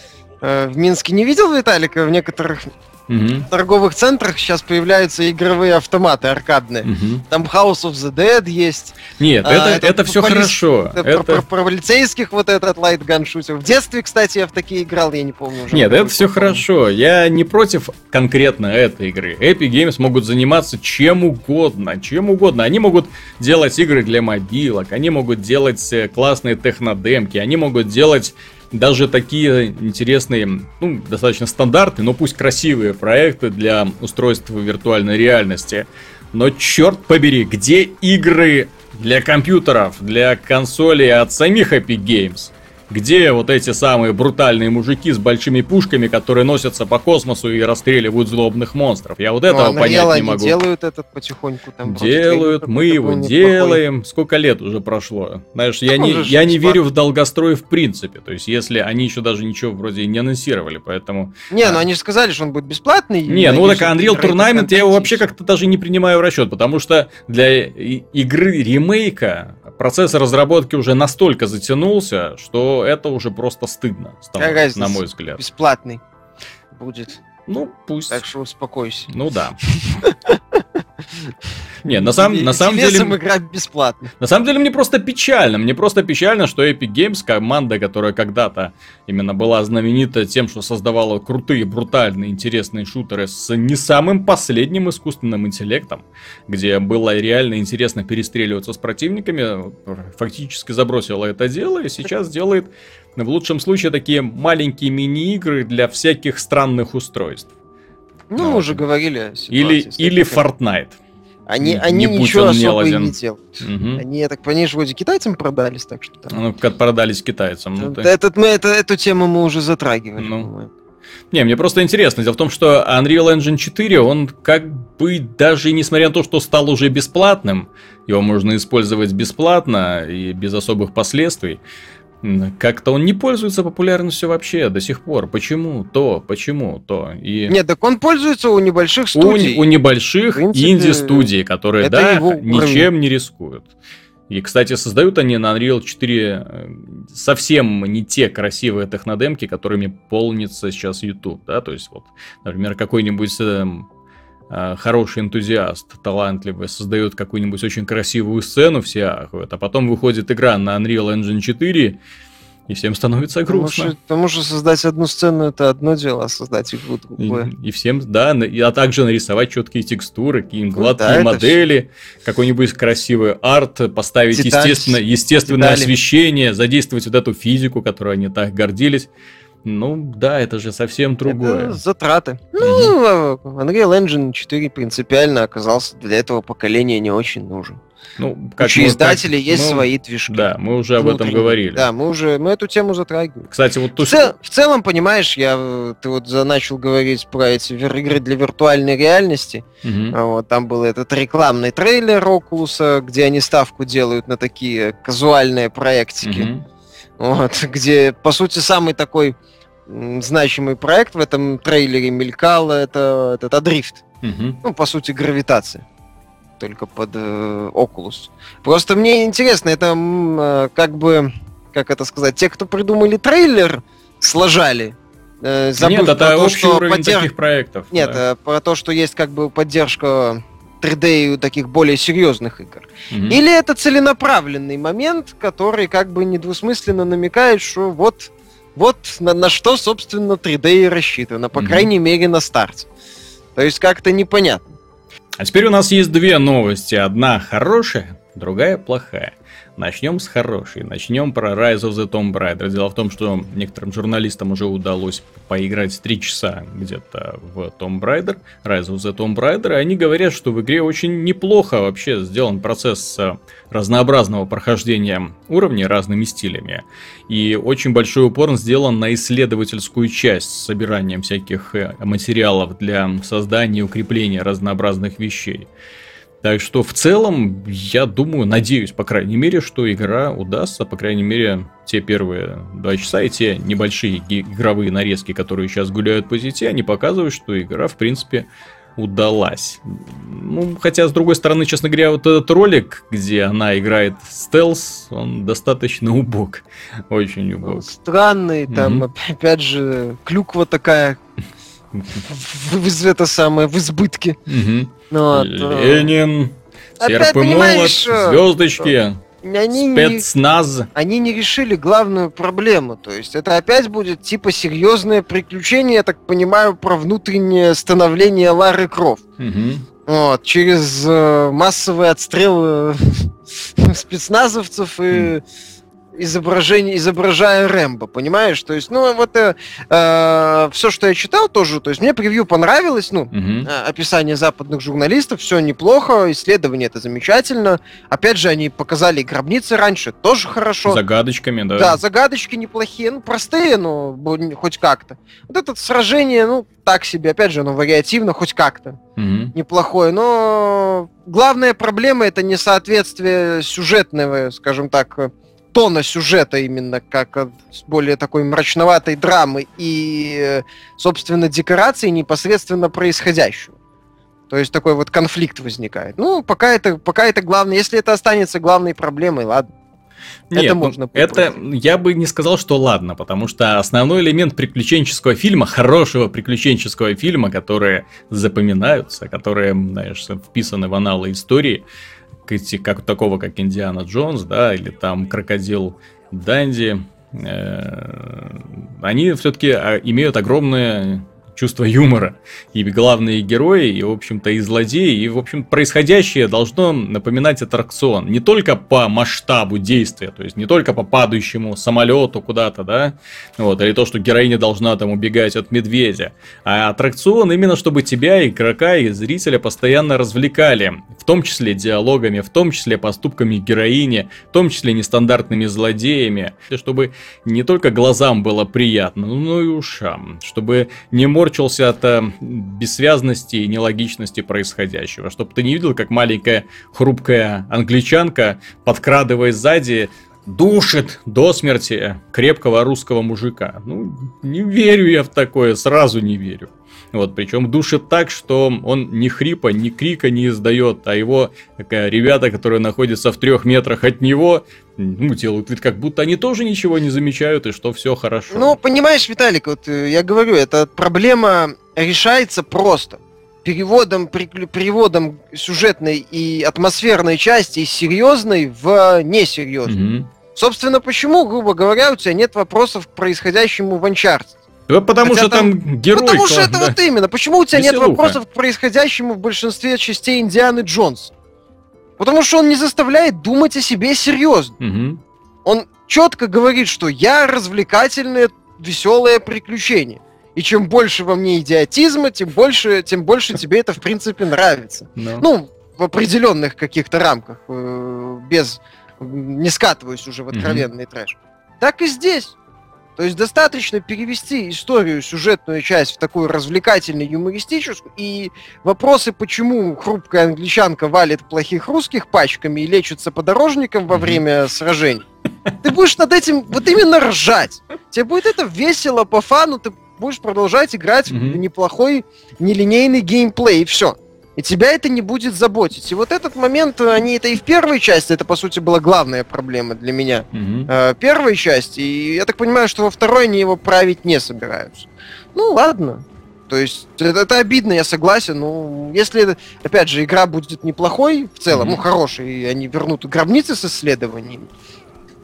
э, в Минске не видел Виталика в некоторых Угу. В торговых центрах сейчас появляются игровые автоматы аркадные. Угу. Там House of the Dead есть. Нет, а, это, это, это все полис... хорошо. Это, это... Про, про полицейских вот этот Light Gun шутер. В детстве, кстати, я в такие играл, я не помню уже. Нет, это все хорошо. Я не против конкретно этой игры. Epic Games могут заниматься чем угодно, чем угодно. Они могут делать игры для мобилок, они могут делать э, классные технодемки, они могут делать даже такие интересные, ну, достаточно стандартные, но пусть красивые проекты для устройства виртуальной реальности. Но черт побери, где игры для компьютеров, для консолей от самих Epic Games? Где вот эти самые брутальные мужики с большими пушками, которые носятся по космосу и расстреливают злобных монстров? Я вот ну, этого понять не могу. делают этот потихоньку там. Делают, мы его делаем. Сколько лет уже прошло? Знаешь, я не, я не верю в долгострой в принципе. То есть, если они еще даже ничего вроде не анонсировали, поэтому... Не, а... ну они же сказали, что он будет бесплатный. Не, ну так Unreal Tournament я его вообще как-то даже не принимаю в расчет, потому что для игры ремейка процесс разработки уже настолько затянулся, что это уже просто стыдно, становится, на мой взгляд. Бесплатный будет. Ну, пусть. Так что успокойся. Ну да. *laughs* Не, на, сам, на самом деле... игра бесплатно. На самом деле мне просто печально. Мне просто печально, что Epic Games, команда, которая когда-то именно была знаменита тем, что создавала крутые, брутальные, интересные шутеры с не самым последним искусственным интеллектом, где было реально интересно перестреливаться с противниками, фактически забросила это дело и сейчас делает в лучшем случае такие маленькие мини-игры для всяких странных устройств. Ну, мы уже говорили Или, или Fortnite. Они, они не ничего особо не, не делают. Угу. Они, я так понимаю, вроде китайцам продались, так что там... Ну, как продались китайцам. Ну, ты... Этот, мы, это, эту тему мы уже затрагивали, ну. Не, мне просто интересно. Дело в том, что Unreal Engine 4, он как бы даже несмотря на то, что стал уже бесплатным, его можно использовать бесплатно и без особых последствий, как-то он не пользуется популярностью вообще до сих пор. Почему то? Почему то? И... Нет, так он пользуется у небольших студий. У, у небольших принципе, инди-студий, которые, да, ничем не рискуют. И, кстати, создают они на Unreal 4 э, совсем не те красивые технодемки, которыми полнится сейчас YouTube, да, то есть вот, например, какой-нибудь эм, хороший энтузиаст, талантливый, создает какую-нибудь очень красивую сцену, все ахуют, а потом выходит игра на Unreal Engine 4, и всем становится грустно. Потому что, потому что создать одну сцену это одно дело, а создать игру другое. И, и всем, да, и, а также нарисовать четкие текстуры, какие гладкие ну, да, модели, какой-нибудь красивый арт, поставить Деталь, естественно, естественное детали. освещение, задействовать вот эту физику, которой они так гордились. Ну да, это же совсем другое. Это затраты. Ну, Unreal Engine 4 принципиально оказался для этого поколения не очень нужен. Ну, как У издателей есть ну, свои движки. Да, мы уже об этом говорили. Да, мы уже мы эту тему затрагивали. Кстати, вот ту... в, цел, в целом, понимаешь, я ты вот начал говорить про эти игры для виртуальной реальности. Угу. Вот, там был этот рекламный трейлер Oculus, где они ставку делают на такие казуальные проектики. Угу. Вот, *laughs* где, по сути, самый такой значимый проект в этом трейлере мелькал, это этот Адрифт. Угу. Ну, по сути, гравитация. Только под э, Oculus. Просто мне интересно, это э, как бы, как это сказать, те, кто придумали трейлер, сложали. Э, забыв Нет, это то, общий что уровень поддерж... таких проектов. Нет, да. э, про то, что есть как бы поддержка 3D у таких более серьезных игр. Mm-hmm. Или это целенаправленный момент, который как бы недвусмысленно намекает, что вот, вот на, на что, собственно, 3D и рассчитано, по mm-hmm. крайней мере, на старте. То есть как-то непонятно. А теперь у нас есть две новости. Одна хорошая, другая плохая. Начнем с хорошей. Начнем про Rise of the Tomb Raider. Дело в том, что некоторым журналистам уже удалось поиграть 3 часа где-то в Tomb Raider, Rise of the Tomb Raider, и они говорят, что в игре очень неплохо вообще сделан процесс э, разнообразного прохождения уровней разными стилями. И очень большой упор сделан на исследовательскую часть с собиранием всяких э, материалов для создания и укрепления разнообразных вещей. Так что в целом, я думаю, надеюсь, по крайней мере, что игра удастся, по крайней мере, те первые два часа и те небольшие игровые нарезки, которые сейчас гуляют по сети, они показывают, что игра, в принципе, удалась. Ну, хотя, с другой стороны, честно говоря, вот этот ролик, где она играет стелс, он достаточно убог. *laughs* Очень убог. Странный, там, угу. опять же, клюква такая в, это самое, в избытке. Угу. Вот, Ленин, серп и молот, звездочки. Они Спецназ. Не, они не решили главную проблему. То есть это опять будет типа серьезное приключение, я так понимаю, про внутреннее становление Лары Крофт. Угу. Вот, через э, массовый отстрел э, *laughs* спецназовцев и изображение, изображая Рэмбо, понимаешь? То есть, ну, вот э, э, все, что я читал тоже, то есть мне превью понравилось, ну, угу. описание западных журналистов, все неплохо, исследование это замечательно. Опять же, они показали гробницы раньше, тоже хорошо. Загадочками, да. Да, загадочки неплохие, ну, простые, но хоть как-то. Вот это сражение, ну, так себе, опять же, оно вариативно, хоть как-то. Угу. Неплохое, но главная проблема это несоответствие сюжетного, скажем так, тона сюжета именно, как с более такой мрачноватой драмы и, собственно, декорации непосредственно происходящего. То есть такой вот конфликт возникает. Ну, пока это, пока это главное. Если это останется главной проблемой, ладно. Нет, это ну, можно Это я бы не сказал, что ладно, потому что основной элемент приключенческого фильма, хорошего приключенческого фильма, которые запоминаются, которые, знаешь, вписаны в аналы истории, как такого, как Индиана Джонс, да, или там Крокодил Данди, э, они все-таки а, имеют огромное чувство юмора. И главные герои, и, в общем-то, и злодеи, и, в общем, происходящее должно напоминать аттракцион. Не только по масштабу действия, то есть не только по падающему самолету куда-то, да, вот, или то, что героиня должна там убегать от медведя, а аттракцион именно, чтобы тебя, игрока и зрителя постоянно развлекали, в том числе диалогами, в том числе поступками героини, в том числе нестандартными злодеями, чтобы не только глазам было приятно, но и ушам, чтобы не мор корчился от э, бессвязности и нелогичности происходящего. Чтобы ты не видел, как маленькая хрупкая англичанка, подкрадываясь сзади, душит до смерти крепкого русского мужика. Ну, не верю я в такое, сразу не верю. Вот, причем душит так, что он ни хрипа, ни крика не издает, а его как, ребята, которые находятся в трех метрах от него, ну, делают вид, как будто они тоже ничего не замечают, и что все хорошо. Ну, понимаешь, Виталик, вот э, я говорю, эта проблема решается просто переводом, переводом сюжетной и атмосферной части из серьезной в несерьезную. Угу. Собственно, почему, грубо говоря, у тебя нет вопросов к происходящему в Uncharted? Да потому Хотя что там, там герой. Потому что это да. вот именно. Почему у тебя Веселуха. нет вопросов к происходящему в большинстве частей Индианы Джонс? Потому что он не заставляет думать о себе серьезно. Угу. Он четко говорит, что я развлекательное, веселое приключение. И чем больше во мне идиотизма, тем больше, тем больше тебе это, в принципе, нравится. No. Ну, в определенных каких-то рамках, э, без... Не скатываясь уже в откровенный трэш. Так и здесь. То есть достаточно перевести историю, сюжетную часть в такую развлекательную, юмористическую, и вопросы, почему хрупкая англичанка валит плохих русских пачками и лечится подорожником во время сражений, ты будешь над этим вот именно ржать. Тебе будет это весело, по фану, ты будешь продолжать играть в неплохой нелинейный геймплей, и все и тебя это не будет заботить. И вот этот момент, они это и в первой части, это, по сути, была главная проблема для меня. Mm-hmm. Э, первой части, и я так понимаю, что во второй они его править не собираются. Ну, ладно. То есть, это, это обидно, я согласен. Ну, если, опять же, игра будет неплохой в целом, mm-hmm. ну, хорошей, и они вернут гробницы с исследованиями,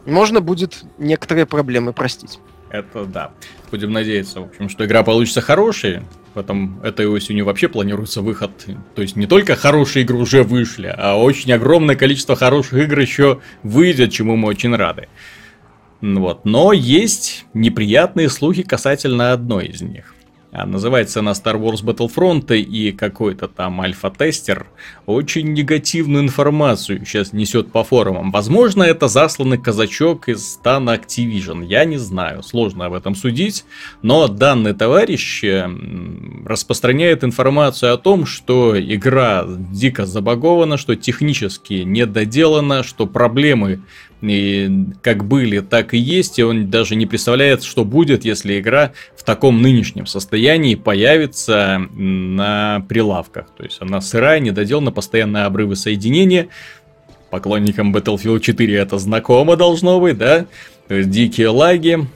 можно будет некоторые проблемы простить. Это да. Будем надеяться, в общем, что игра получится хорошей. Потом этой осенью вообще планируется выход. То есть не только хорошие игры уже вышли, а очень огромное количество хороших игр еще выйдет, чему мы очень рады. Вот. Но есть неприятные слухи касательно одной из них. А, называется она Star Wars Battlefront, и какой-то там альфа-тестер очень негативную информацию сейчас несет по форумам. Возможно, это засланный казачок из стана Activision, я не знаю, сложно об этом судить, но данный товарищ э, распространяет информацию о том, что игра дико забагована, что технически недоделана, что проблемы и как были, так и есть, и он даже не представляет, что будет, если игра в таком нынешнем состоянии появится на прилавках. То есть она сырая, недоделана, постоянные обрывы соединения. Поклонникам Battlefield 4 это знакомо должно быть, да? То есть дикие лаги,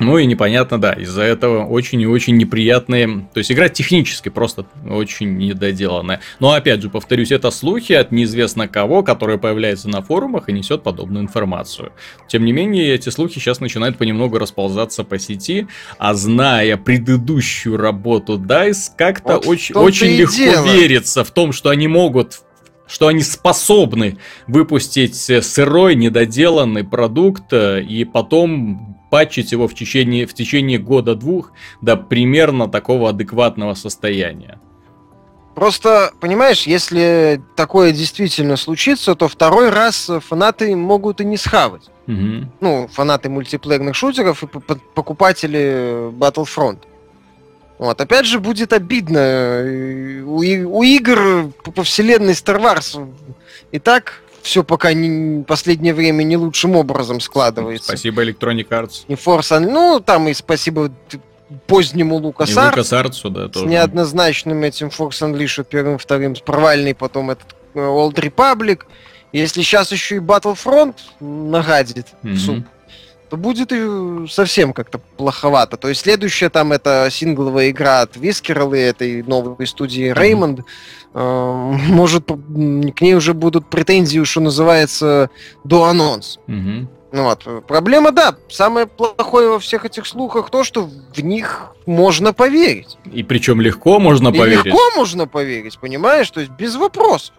ну и непонятно, да, из-за этого очень и очень неприятные... То есть игра технически просто очень недоделанная. Но опять же, повторюсь, это слухи от неизвестно кого, которые появляются на форумах и несет подобную информацию. Тем не менее, эти слухи сейчас начинают понемногу расползаться по сети, а зная предыдущую работу DICE, как-то вот очень, очень легко дело. верится в том, что они могут что они способны выпустить сырой, недоделанный продукт э, и потом патчить его в течение, в течение года-двух до примерно такого адекватного состояния. Просто, понимаешь, если такое действительно случится, то второй раз фанаты могут и не схавать. Угу. Ну, фанаты мультиплеерных шутеров и покупатели Battlefront. Вот, опять же, будет обидно. У, у игр по, по вселенной Star Wars и так все пока не, последнее время не лучшим образом складывается. Спасибо Electronic Arts. И Force, ну, там и спасибо позднему LucasArts. LucasArts, да, тоже. С неоднозначным этим Force Unleashed первым, вторым, с провальный потом этот э, Old Republic. Если сейчас еще и Battlefront нагадит mm-hmm. суп, то будет и совсем как-то плоховато. То есть следующая там это сингловая игра от Вискерл и этой новой студии Raymond. Mm-hmm. Э, может, к ней уже будут претензии, что называется, до анонс. Mm-hmm. Ну вот. Проблема, да, самое плохое во всех этих слухах то, что в них можно поверить. И причем легко можно и поверить. легко можно поверить, понимаешь? То есть без вопросов.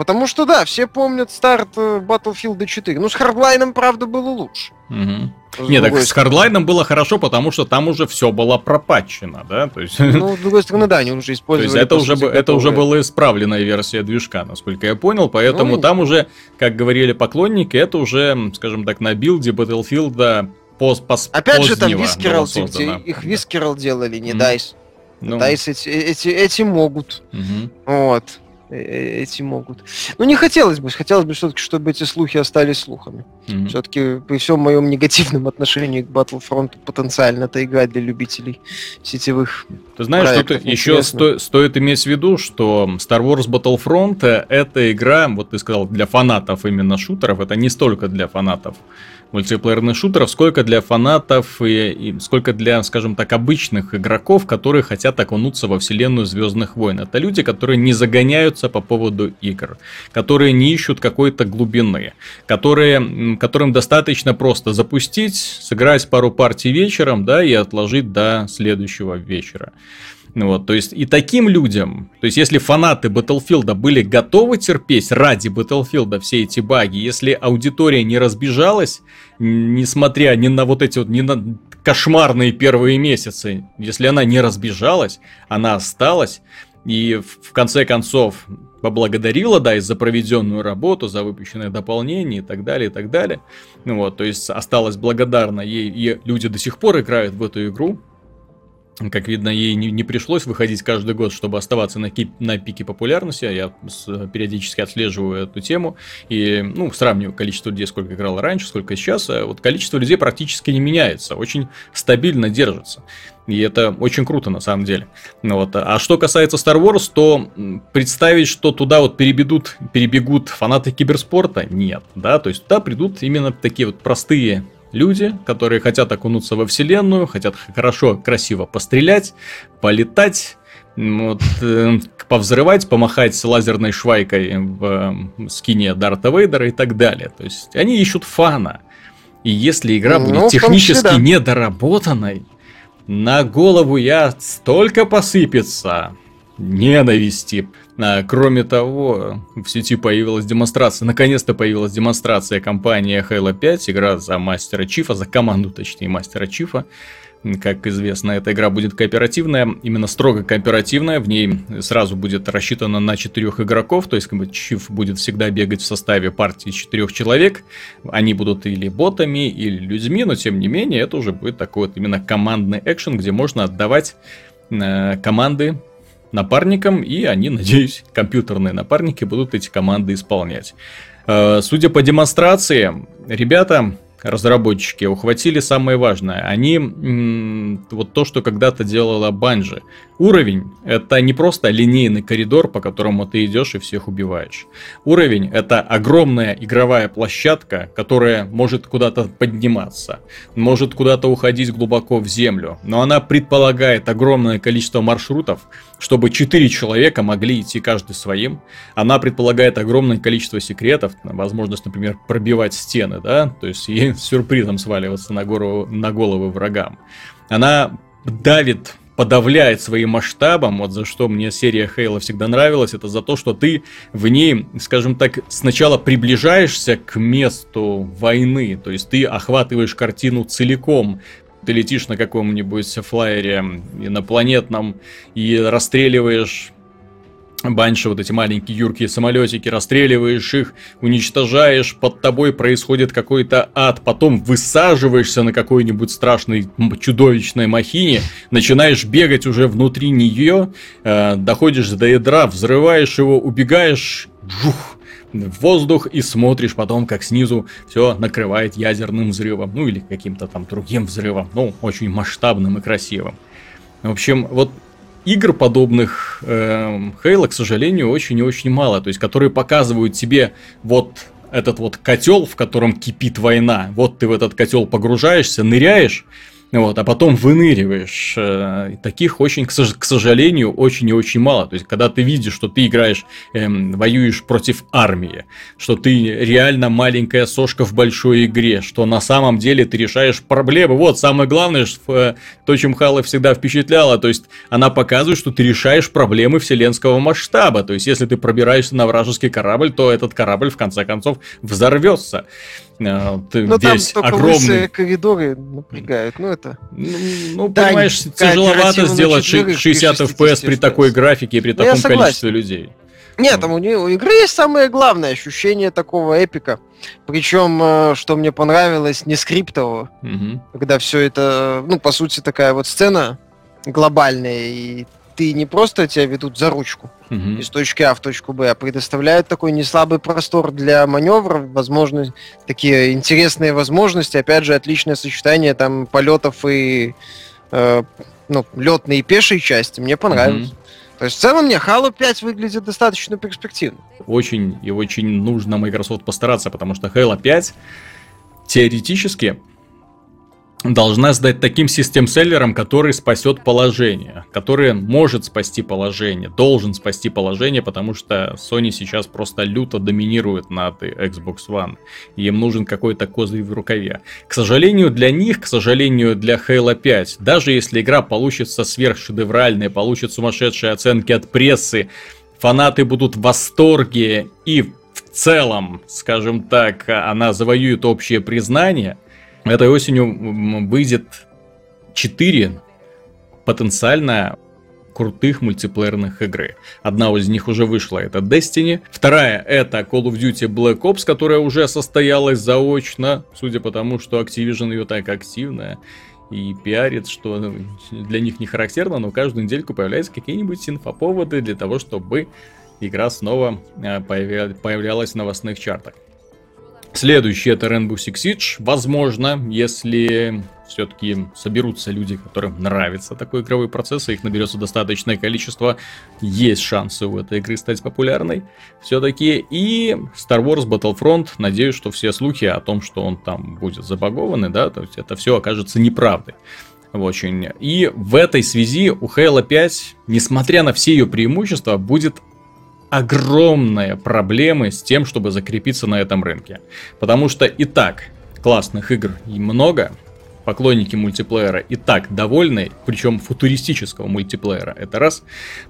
Потому что, да, все помнят старт э, Battlefield 4. Ну, с Хардлайном, правда, было лучше. Угу. Нет, так с Хардлайном было хорошо, потому что там уже все было пропатчено, да? То есть... Ну, *laughs* с другой стороны, да, они уже использовали... То есть это уже, сути, это уже была исправленная версия движка, насколько я понял, поэтому ну, там уже, как говорили поклонники, это уже, скажем так, на билде Battlefield пост, пост, Опять же, там Вискерал, их Вискерал делали, не mm. DICE. Ну. DICE эти, эти, эти могут. Угу. Вот. Э, эти могут. Ну, не хотелось бы, хотелось бы все-таки, чтобы эти слухи остались слухами. Mm-hmm. Все-таки при всем моем негативном отношении к Battlefront потенциально это игра для любителей сетевых. Ты знаешь, что еще сто, стоит иметь в виду, что Star Wars Battlefront это игра, вот ты сказал, для фанатов именно шутеров, это не столько для фанатов мультиплеерных шутеров, сколько для фанатов и, и сколько для, скажем так, обычных игроков, которые хотят окунуться во вселенную Звездных войн. Это люди, которые не загоняются по поводу игр, которые не ищут какой-то глубины, которые, которым достаточно просто запустить, сыграть пару партий вечером, да, и отложить до следующего вечера. Вот, то есть и таким людям, то есть если фанаты Battlefield были готовы терпеть ради Battlefield все эти баги, если аудитория не разбежалась, несмотря ни на вот эти вот, ни на кошмарные первые месяцы, если она не разбежалась, она осталась, и в конце концов поблагодарила, да, и за проведенную работу, за выпущенное дополнение и так далее, и так далее. Ну вот, то есть осталась благодарна ей, и люди до сих пор играют в эту игру, как видно, ей не, не пришлось выходить каждый год, чтобы оставаться на, ки- на пике популярности. Я с, периодически отслеживаю эту тему и ну, сравниваю количество людей, сколько играло раньше, сколько сейчас. А вот количество людей практически не меняется, очень стабильно держится. И это очень круто на самом деле. Ну, вот. А что касается Star Wars, то представить, что туда вот перебегут, перебегут фанаты киберспорта, нет. Да? То есть туда придут именно такие вот простые люди, которые хотят окунуться во вселенную, хотят хорошо, красиво пострелять, полетать, вот, э, повзрывать, помахать лазерной швайкой в э, скине Дарта Вейдера и так далее. То есть они ищут фана. И если игра ну, будет технически числе, да. недоработанной, на голову я столько посыпется ненависти. Кроме того, в сети появилась демонстрация, наконец-то появилась демонстрация компании Halo 5, игра за Мастера Чифа, за команду, точнее, Мастера Чифа. Как известно, эта игра будет кооперативная, именно строго кооперативная, в ней сразу будет рассчитана на четырех игроков, то есть как бы, Чиф будет всегда бегать в составе партии четырех человек, они будут или ботами, или людьми, но тем не менее это уже будет такой вот именно командный экшен, где можно отдавать э, команды напарникам, и они, *laughs* надеюсь, компьютерные напарники будут эти команды исполнять. Э, судя по демонстрации, ребята разработчики ухватили самое важное. Они вот то, что когда-то делала Банжи. Уровень это не просто линейный коридор, по которому ты идешь и всех убиваешь. Уровень это огромная игровая площадка, которая может куда-то подниматься, может куда-то уходить глубоко в землю, но она предполагает огромное количество маршрутов, чтобы 4 человека могли идти каждый своим. Она предполагает огромное количество секретов, возможность, например, пробивать стены, да, то есть и *laughs* сюрпризом сваливаться на, гору, на головы врагам. Она давит подавляет своим масштабом, вот за что мне серия Хейла всегда нравилась, это за то, что ты в ней, скажем так, сначала приближаешься к месту войны, то есть ты охватываешь картину целиком, ты летишь на каком-нибудь флайере инопланетном и расстреливаешь Банши, вот эти маленькие юркие самолетики, расстреливаешь их, уничтожаешь, под тобой происходит какой-то ад, потом высаживаешься на какой-нибудь страшной чудовищной махине, начинаешь бегать уже внутри нее, э, доходишь до ядра, взрываешь его, убегаешь, жух, в воздух и смотришь потом, как снизу все накрывает ядерным взрывом, ну или каким-то там другим взрывом, ну, очень масштабным и красивым. В общем, вот игр подобных э, Halo, к сожалению, очень и очень мало. То есть, которые показывают тебе вот этот вот котел, в котором кипит война. Вот ты в этот котел погружаешься, ныряешь, вот, а потом выныриваешь. Э, таких очень, к сожалению, очень и очень мало. То есть, когда ты видишь, что ты играешь, эм, воюешь против армии, что ты реально маленькая сошка в большой игре, что на самом деле ты решаешь проблемы. Вот, самое главное, что, э, то, чем Хала всегда впечатляла, то есть, она показывает, что ты решаешь проблемы вселенского масштаба. То есть, если ты пробираешься на вражеский корабль, то этот корабль, в конце концов, взорвется. Ты ну, весь там огромный. коридоры напрягают, ну это... Ну, ну да, понимаешь, тяжеловато сделать 60 FPS при такой графике и при ну, таком количестве людей. Нет, там у, нее, у игры есть самое главное ощущение такого эпика. Причем, э, что мне понравилось, не скриптового. Угу. Когда все это, ну, по сути, такая вот сцена глобальная, и ты не просто тебя ведут за ручку угу. из точки А в точку Б, а предоставляют такой неслабый простор для маневров, возможно, такие интересные возможности, опять же, отличное сочетание там полетов и э, ну, летной и пешей части. Мне понравилось. Угу. То есть в целом мне Halo 5 выглядит достаточно перспективно. Очень и очень нужно Microsoft постараться, потому что Halo 5 теоретически должна стать таким систем-селлером, который спасет положение, который может спасти положение, должен спасти положение, потому что Sony сейчас просто люто доминирует над Xbox One. И им нужен какой-то козырь в рукаве. К сожалению для них, к сожалению для Halo 5, даже если игра получится сверхшедевральной, получит сумасшедшие оценки от прессы, фанаты будут в восторге и в целом, скажем так, она завоюет общее признание – Этой осенью выйдет 4 потенциально крутых мультиплеерных игры. Одна из них уже вышла, это Destiny. Вторая это Call of Duty Black Ops, которая уже состоялась заочно, судя по тому, что Activision ее так активно и пиарит, что для них не характерно, но каждую недельку появляются какие-нибудь инфоповоды для того, чтобы игра снова э, появлялась в новостных чартах. Следующий это Rainbow Six Siege. Возможно, если все-таки соберутся люди, которым нравится такой игровой процесс, и их наберется достаточное количество, есть шансы у этой игры стать популярной все-таки. И Star Wars Battlefront, надеюсь, что все слухи о том, что он там будет забагованный, да, то есть это все окажется неправдой. Очень. И в этой связи у Halo 5, несмотря на все ее преимущества, будет огромные проблемы с тем, чтобы закрепиться на этом рынке. Потому что и так классных игр много, поклонники мультиплеера и так довольны, причем футуристического мультиплеера, это раз.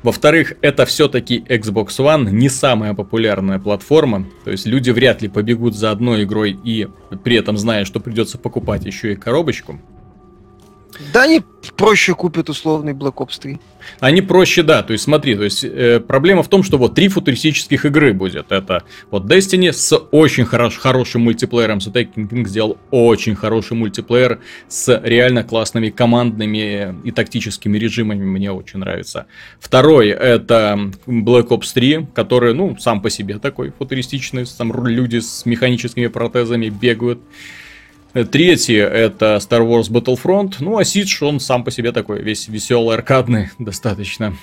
Во-вторых, это все-таки Xbox One, не самая популярная платформа, то есть люди вряд ли побегут за одной игрой и при этом зная, что придется покупать еще и коробочку. Да, они проще купят условный Black Ops 3. Они проще, да. То есть смотри, то есть э, проблема в том, что вот три футуристических игры будет. Это вот Destiny с очень хорош, хорошим мультиплеером. The Taking King сделал очень хороший мультиплеер с реально классными командными и тактическими режимами. Мне очень нравится. Второй это Black Ops 3, который, ну, сам по себе такой футуристичный. Там люди с механическими протезами бегают. Третье это Star Wars Battlefront. Ну, а Siege, он сам по себе такой весь веселый, аркадный, *laughs* достаточно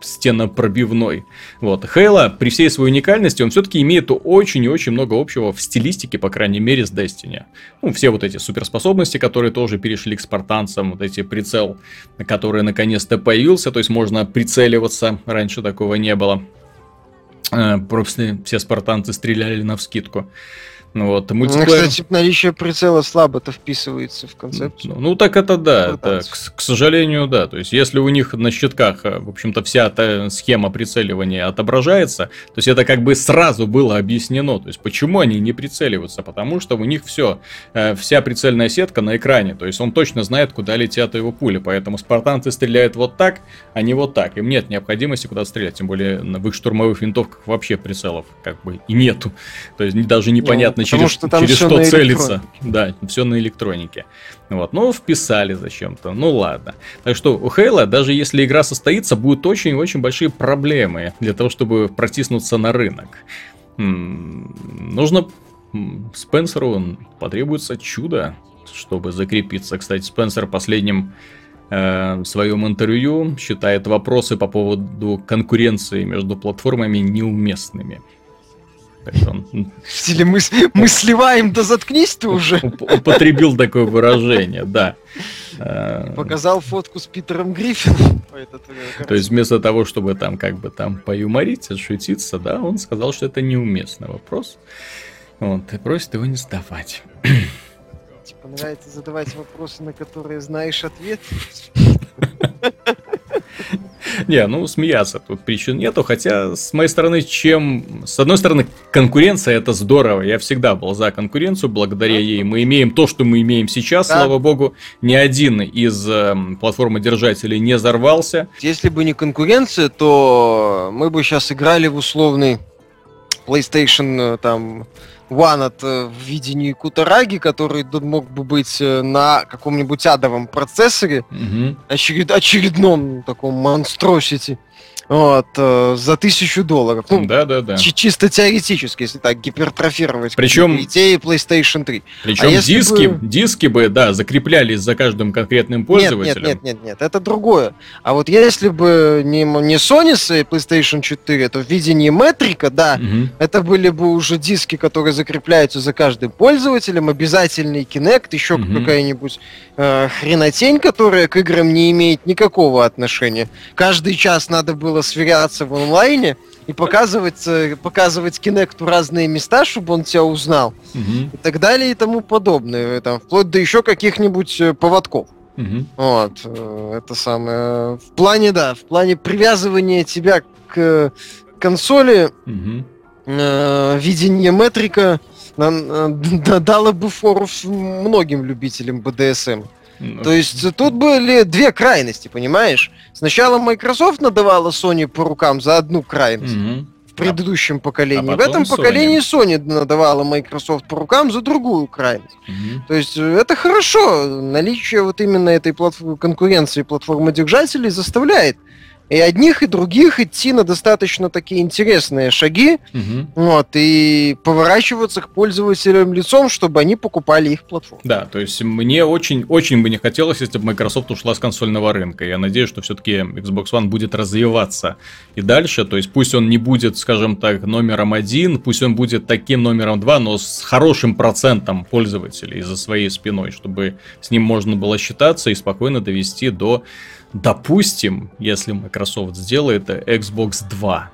стенопробивной. Вот. Хейла, при всей своей уникальности, он все-таки имеет очень и очень много общего в стилистике, по крайней мере, с Destiny. Ну, все вот эти суперспособности, которые тоже перешли к спартанцам, вот эти прицел, который наконец-то появился, то есть можно прицеливаться, раньше такого не было. Э, просто все спартанцы стреляли на вскидку. Вот, мультиплеер... Ну, кстати, наличие прицела слабо-то вписывается в концепцию. Ну, ну так это да, это, к, к сожалению, да. То есть, если у них на щитках, э, в общем-то, вся та схема прицеливания отображается, то есть это как бы сразу было объяснено. То есть, почему они не прицеливаются? Потому что у них все, э, вся прицельная сетка на экране. То есть, он точно знает, куда летят его пули. Поэтому спартанцы стреляют вот так, а не вот так. Им нет необходимости куда стрелять. Тем более, в их штурмовых винтовках вообще прицелов как бы и нету. То есть, даже непонятно, непонятно через, что, там через что целиться. Да, все на электронике. Вот, ну, вписали зачем-то. Ну ладно. Так что у Хейла, даже если игра состоится, будут очень-очень большие проблемы для того, чтобы протиснуться на рынок. М-м, нужно Спенсеру потребуется чудо, чтобы закрепиться. Кстати, Спенсер последним э, в своем интервью считает вопросы по поводу конкуренции между платформами неуместными. Он... В стиле мы, мы сливаем, да заткнись ты уже. Употребил такое выражение, да. Показал фотку с Питером Гриффином. Э, То есть вместо того, чтобы там как бы там поюморить, отшутиться, да, он сказал, что это неуместный вопрос. Вот, и просит его не сдавать. Типа нравится задавать вопросы, на которые знаешь ответ. *laughs* Не, ну смеяться тут причин нету, хотя с моей стороны, чем... С одной стороны, конкуренция это здорово, я всегда был за конкуренцию, благодаря ей мы имеем то, что мы имеем сейчас, да. слава богу, ни один из э, платформодержателей не взорвался. Если бы не конкуренция, то мы бы сейчас играли в условный PlayStation э, там От э, в видении Кутараги, который мог бы быть э, на каком-нибудь адовом процессоре, угу. очеред, очередном таком монстросити вот, э, за тысячу долларов. Ну, да, да, да. Чисто теоретически, если так гипертрофировать Причем идеи PlayStation 3. Причем а диски, бы... диски бы, да, закреплялись за каждым конкретным пользователем. Нет, нет, нет, нет, это другое. А вот если бы не, не Sony с PlayStation 4, то в видении метрика, да, угу. это были бы уже диски, которые закрепляются за каждым пользователем, обязательный Kinect, еще угу. какая-нибудь э, хренотень, которая к играм не имеет никакого отношения. Каждый час надо было было сверяться в онлайне и показывать, э, показывать Кинекту разные места, чтобы он тебя узнал. Угу. И так далее и тому подобное. Там, вплоть до еще каких-нибудь э, поводков. Угу. Вот. Э, это самое. В плане, да, в плане привязывания тебя к консоли угу. э, видение метрика дало бы фору многим любителям BDSM. То есть тут были две крайности, понимаешь? Сначала Microsoft надавала Sony по рукам за одну крайность. Mm-hmm. В предыдущем а поколении. А в этом Sony. поколении Sony надавала Microsoft по рукам за другую крайность. Mm-hmm. То есть э, это хорошо. Наличие вот именно этой платф- конкуренции платформодержателей заставляет и одних, и других идти на достаточно такие интересные шаги, угу. вот, и поворачиваться к пользователям лицом, чтобы они покупали их платформу. Да, то есть мне очень, очень бы не хотелось, если бы Microsoft ушла с консольного рынка. Я надеюсь, что все-таки Xbox One будет развиваться и дальше, то есть пусть он не будет, скажем так, номером один, пусть он будет таким номером два, но с хорошим процентом пользователей за своей спиной, чтобы с ним можно было считаться и спокойно довести до Допустим, если Microsoft сделает Xbox 2.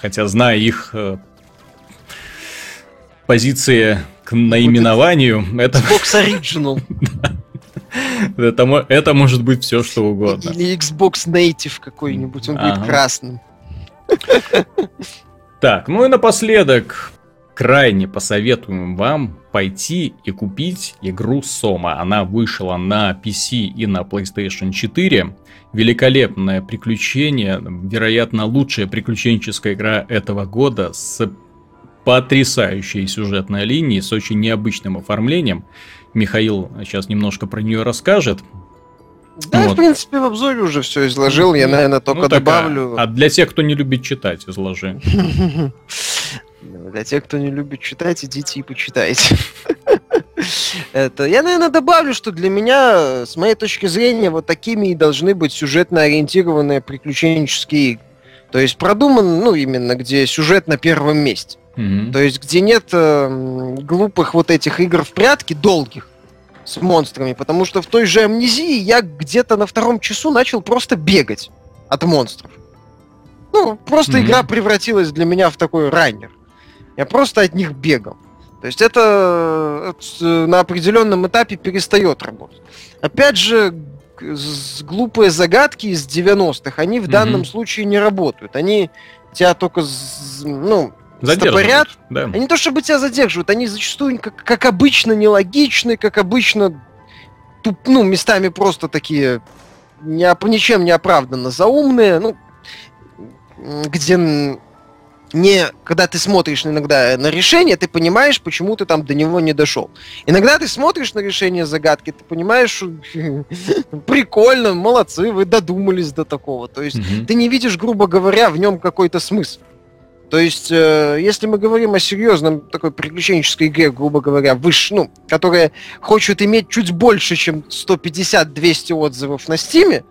Хотя, зная их э, позиции к наименованию, вот это... Xbox Original. *laughs* это, это может быть все, что угодно. Или Xbox Native какой-нибудь, он ага. будет красным. Так, ну и напоследок, крайне посоветуем вам пойти и купить игру Сома. Она вышла на PC и на PlayStation 4. Великолепное приключение, вероятно, лучшая приключенческая игра этого года с потрясающей сюжетной линией, с очень необычным оформлением. Михаил сейчас немножко про нее расскажет. Да, вот. в принципе, в обзоре уже все изложил. Я, наверное, только ну, добавлю. А, а для тех, кто не любит читать, изложи. *laughs* Для тех, кто не любит читать, идите и почитайте. *laughs* Это, я, наверное, добавлю, что для меня, с моей точки зрения, вот такими и должны быть сюжетно ориентированные приключенческие игры. То есть продуман, ну, именно, где сюжет на первом месте. Mm-hmm. То есть, где нет э, глупых вот этих игр в прятки, долгих, с монстрами. Потому что в той же амнезии я где-то на втором часу начал просто бегать от монстров. Ну, просто mm-hmm. игра превратилась для меня в такой раннер. Я просто от них бегал. То есть это э, на определенном этапе перестает работать. Опять же, глупые загадки из 90-х, они в mm-hmm. данном случае не работают. Они тебя только, ну, стопорят. Да. Они то, чтобы тебя задерживают, они зачастую, как, как обычно, нелогичны, как обычно, туп, ну, местами просто такие не, ничем не оправданно заумные, ну, где не, когда ты смотришь иногда на решение, ты понимаешь, почему ты там до него не дошел. Иногда ты смотришь на решение загадки, ты понимаешь, *laughs* прикольно, молодцы, вы додумались до такого. То есть ты не видишь, грубо говоря, в нем какой-то смысл. То есть, э, если мы говорим о серьезном такой приключенческой игре, грубо говоря, выше, ну, которая хочет иметь чуть больше, чем 150-200 отзывов на Стиме,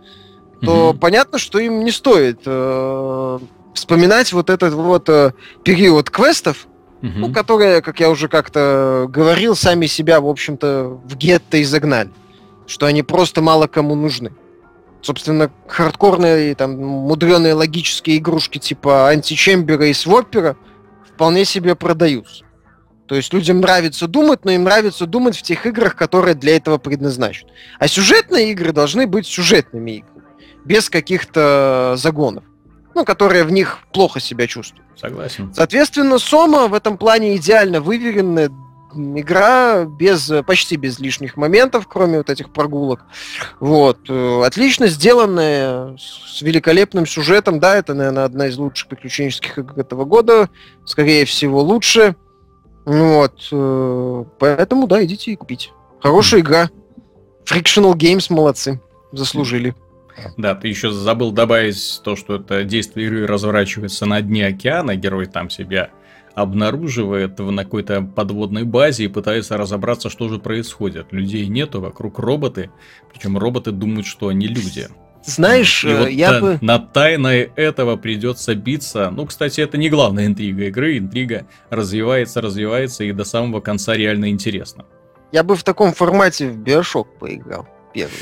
то mm-hmm. понятно, что им не стоит э, вспоминать вот этот вот э, период квестов, mm-hmm. ну, которые, как я уже как-то говорил, сами себя, в общем-то, в гетто изогнали. Что они просто мало кому нужны собственно, хардкорные, там, мудреные логические игрушки типа античембера и своппера вполне себе продаются. То есть людям нравится думать, но им нравится думать в тех играх, которые для этого предназначены. А сюжетные игры должны быть сюжетными играми, без каких-то загонов, ну, которые в них плохо себя чувствуют. Согласен. Соответственно, Сома в этом плане идеально выверенная, игра без, почти без лишних моментов, кроме вот этих прогулок. Вот. Э, отлично сделанная, с великолепным сюжетом. Да, это, наверное, одна из лучших приключенческих игр этого года. Скорее всего, лучше. Вот. Э, поэтому, да, идите и купите. Хорошая игра. Frictional Games молодцы. Заслужили. Да, ты еще забыл добавить то, что это действие игры разворачивается на дне океана, герой там себя обнаруживает на какой-то подводной базе и пытается разобраться, что же происходит. Людей нету, вокруг роботы, причем роботы думают, что они люди. Знаешь, и вот я та, бы... На тайной этого придется биться. Ну, кстати, это не главная интрига игры. Интрига развивается, развивается, и до самого конца реально интересно. Я бы в таком формате в Биошок поиграл первый.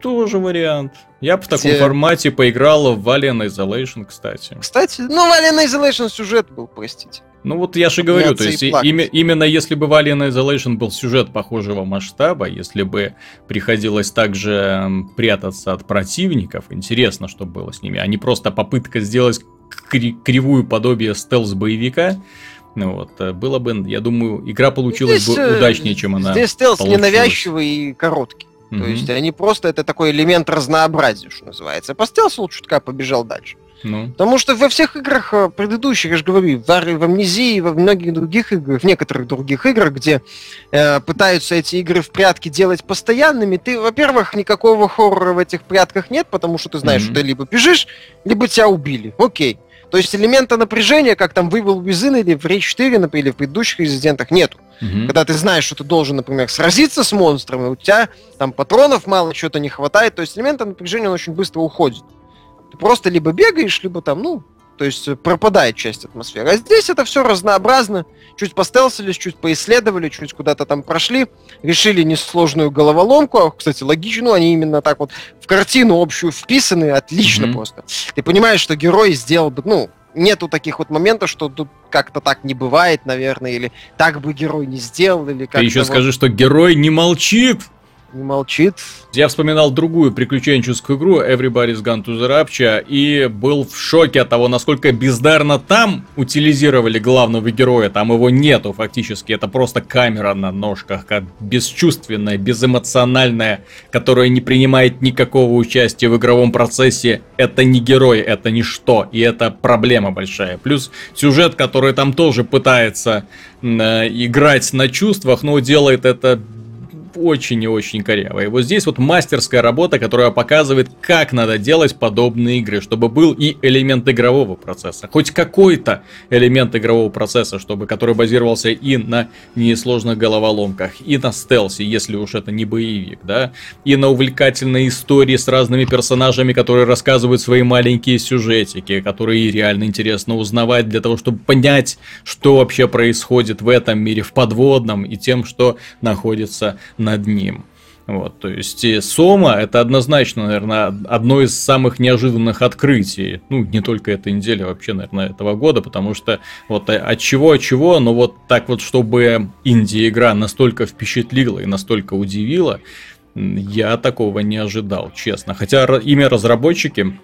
Тоже вариант. Я бы в таком Где... формате поиграл в Alien Isolation, кстати. Кстати, ну, в Alien Isolation сюжет был, простите. Ну вот я же говорю, то есть имя, именно если бы в Alien Isolation был сюжет похожего масштаба, если бы приходилось также прятаться от противников, интересно, что было с ними, а не просто попытка сделать кривую подобие стелс-боевика, ну вот, э, было бы, я думаю, игра получилась здесь, бы э, удачнее, чем она Здесь стелс получилась. ненавязчивый и короткий. Mm-hmm. То есть они просто, это такой элемент разнообразия, что называется. По стелсу чутка побежал дальше. Ну. Потому что во всех играх э, предыдущих, я же говорю, в, в Амнезии, во многих других играх, в некоторых других играх, где э, пытаются эти игры в прятки делать постоянными, ты, во-первых, никакого хоррора в этих прятках нет, потому что ты знаешь, mm-hmm. что ты либо бежишь, либо тебя убили. Окей. То есть элемента напряжения, как там вывел Within или в Rage 4, например, или в предыдущих резидентах, нету. Угу. Когда ты знаешь, что ты должен, например, сразиться с монстром, и у тебя там патронов мало, что-то не хватает, то есть элемента напряжения он очень быстро уходит. Ты просто либо бегаешь, либо там, ну, то есть пропадает часть атмосферы. А здесь это все разнообразно. Чуть постелсились, чуть поисследовали, чуть куда-то там прошли, решили несложную головоломку. А, кстати, логично, ну, они именно так вот в картину общую вписаны, отлично mm-hmm. просто. Ты понимаешь, что герой сделал бы, ну, нету таких вот моментов, что тут как-то так не бывает, наверное, или так бы герой не сделал, или как Ты еще вот... скажи, что герой не молчит не молчит. Я вспоминал другую приключенческую игру Everybody's Gone to the Rapture и был в шоке от того, насколько бездарно там утилизировали главного героя. Там его нету фактически. Это просто камера на ножках, как бесчувственная, безэмоциональная, которая не принимает никакого участия в игровом процессе. Это не герой, это ничто. И это проблема большая. Плюс сюжет, который там тоже пытается э, играть на чувствах, но делает это очень и очень коряво. И вот здесь вот мастерская работа, которая показывает, как надо делать подобные игры, чтобы был и элемент игрового процесса, хоть какой-то элемент игрового процесса, чтобы который базировался и на несложных головоломках, и на стелсе, если уж это не боевик, да, и на увлекательной истории с разными персонажами, которые рассказывают свои маленькие сюжетики, которые реально интересно узнавать для того, чтобы понять, что вообще происходит в этом мире, в подводном, и тем, что находится над ним. Вот, то есть Сома это однозначно, наверное, одно из самых неожиданных открытий. Ну, не только этой недели, вообще, наверное, этого года, потому что вот от чего, от чего, но вот так вот, чтобы инди-игра настолько впечатлила и настолько удивила, я такого не ожидал, честно. Хотя имя разработчики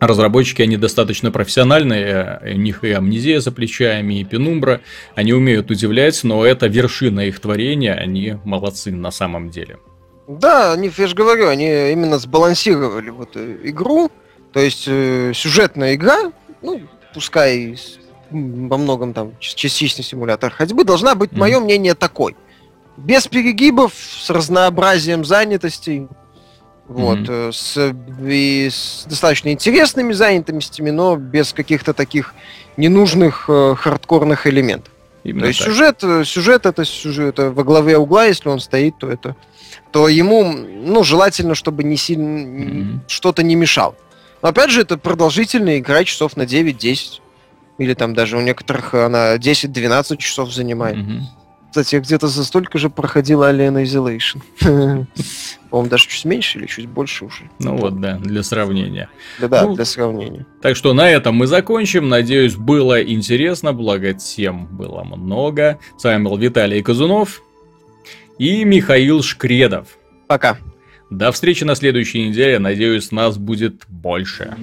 Разработчики, они достаточно профессиональные, у них и амнезия за плечами, и пенумбра, они умеют удивлять, но это вершина их творения, они молодцы на самом деле. Да, они, я же говорю, они именно сбалансировали вот э, игру, то есть э, сюжетная игра, ну, пускай во многом там частичный симулятор ходьбы, должна быть, mm-hmm. мое мнение, такой. Без перегибов, с разнообразием занятостей, Вот, mm-hmm. с, и с достаточно интересными занятостями, но без каких-то таких ненужных э, хардкорных элементов. Именно то есть так. сюжет, э, сюжет это сюжет это во главе угла, если он стоит, то это, то ему, ну, желательно, чтобы не сильно mm-hmm. что-то не мешало. Но опять же, это продолжительная игра часов на 9-10. Или там даже у некоторых она 10-12 часов занимает. Mm-hmm. Кстати, где-то за столько же проходила Alien Isolation. *laughs* По-моему, даже чуть меньше или чуть больше уже. Ну вот, да, для сравнения. Да-да, ну, для сравнения. Так что на этом мы закончим. Надеюсь, было интересно, благо тем было много. С вами был Виталий Казунов и Михаил Шкредов. Пока. До встречи на следующей неделе. Надеюсь, нас будет больше.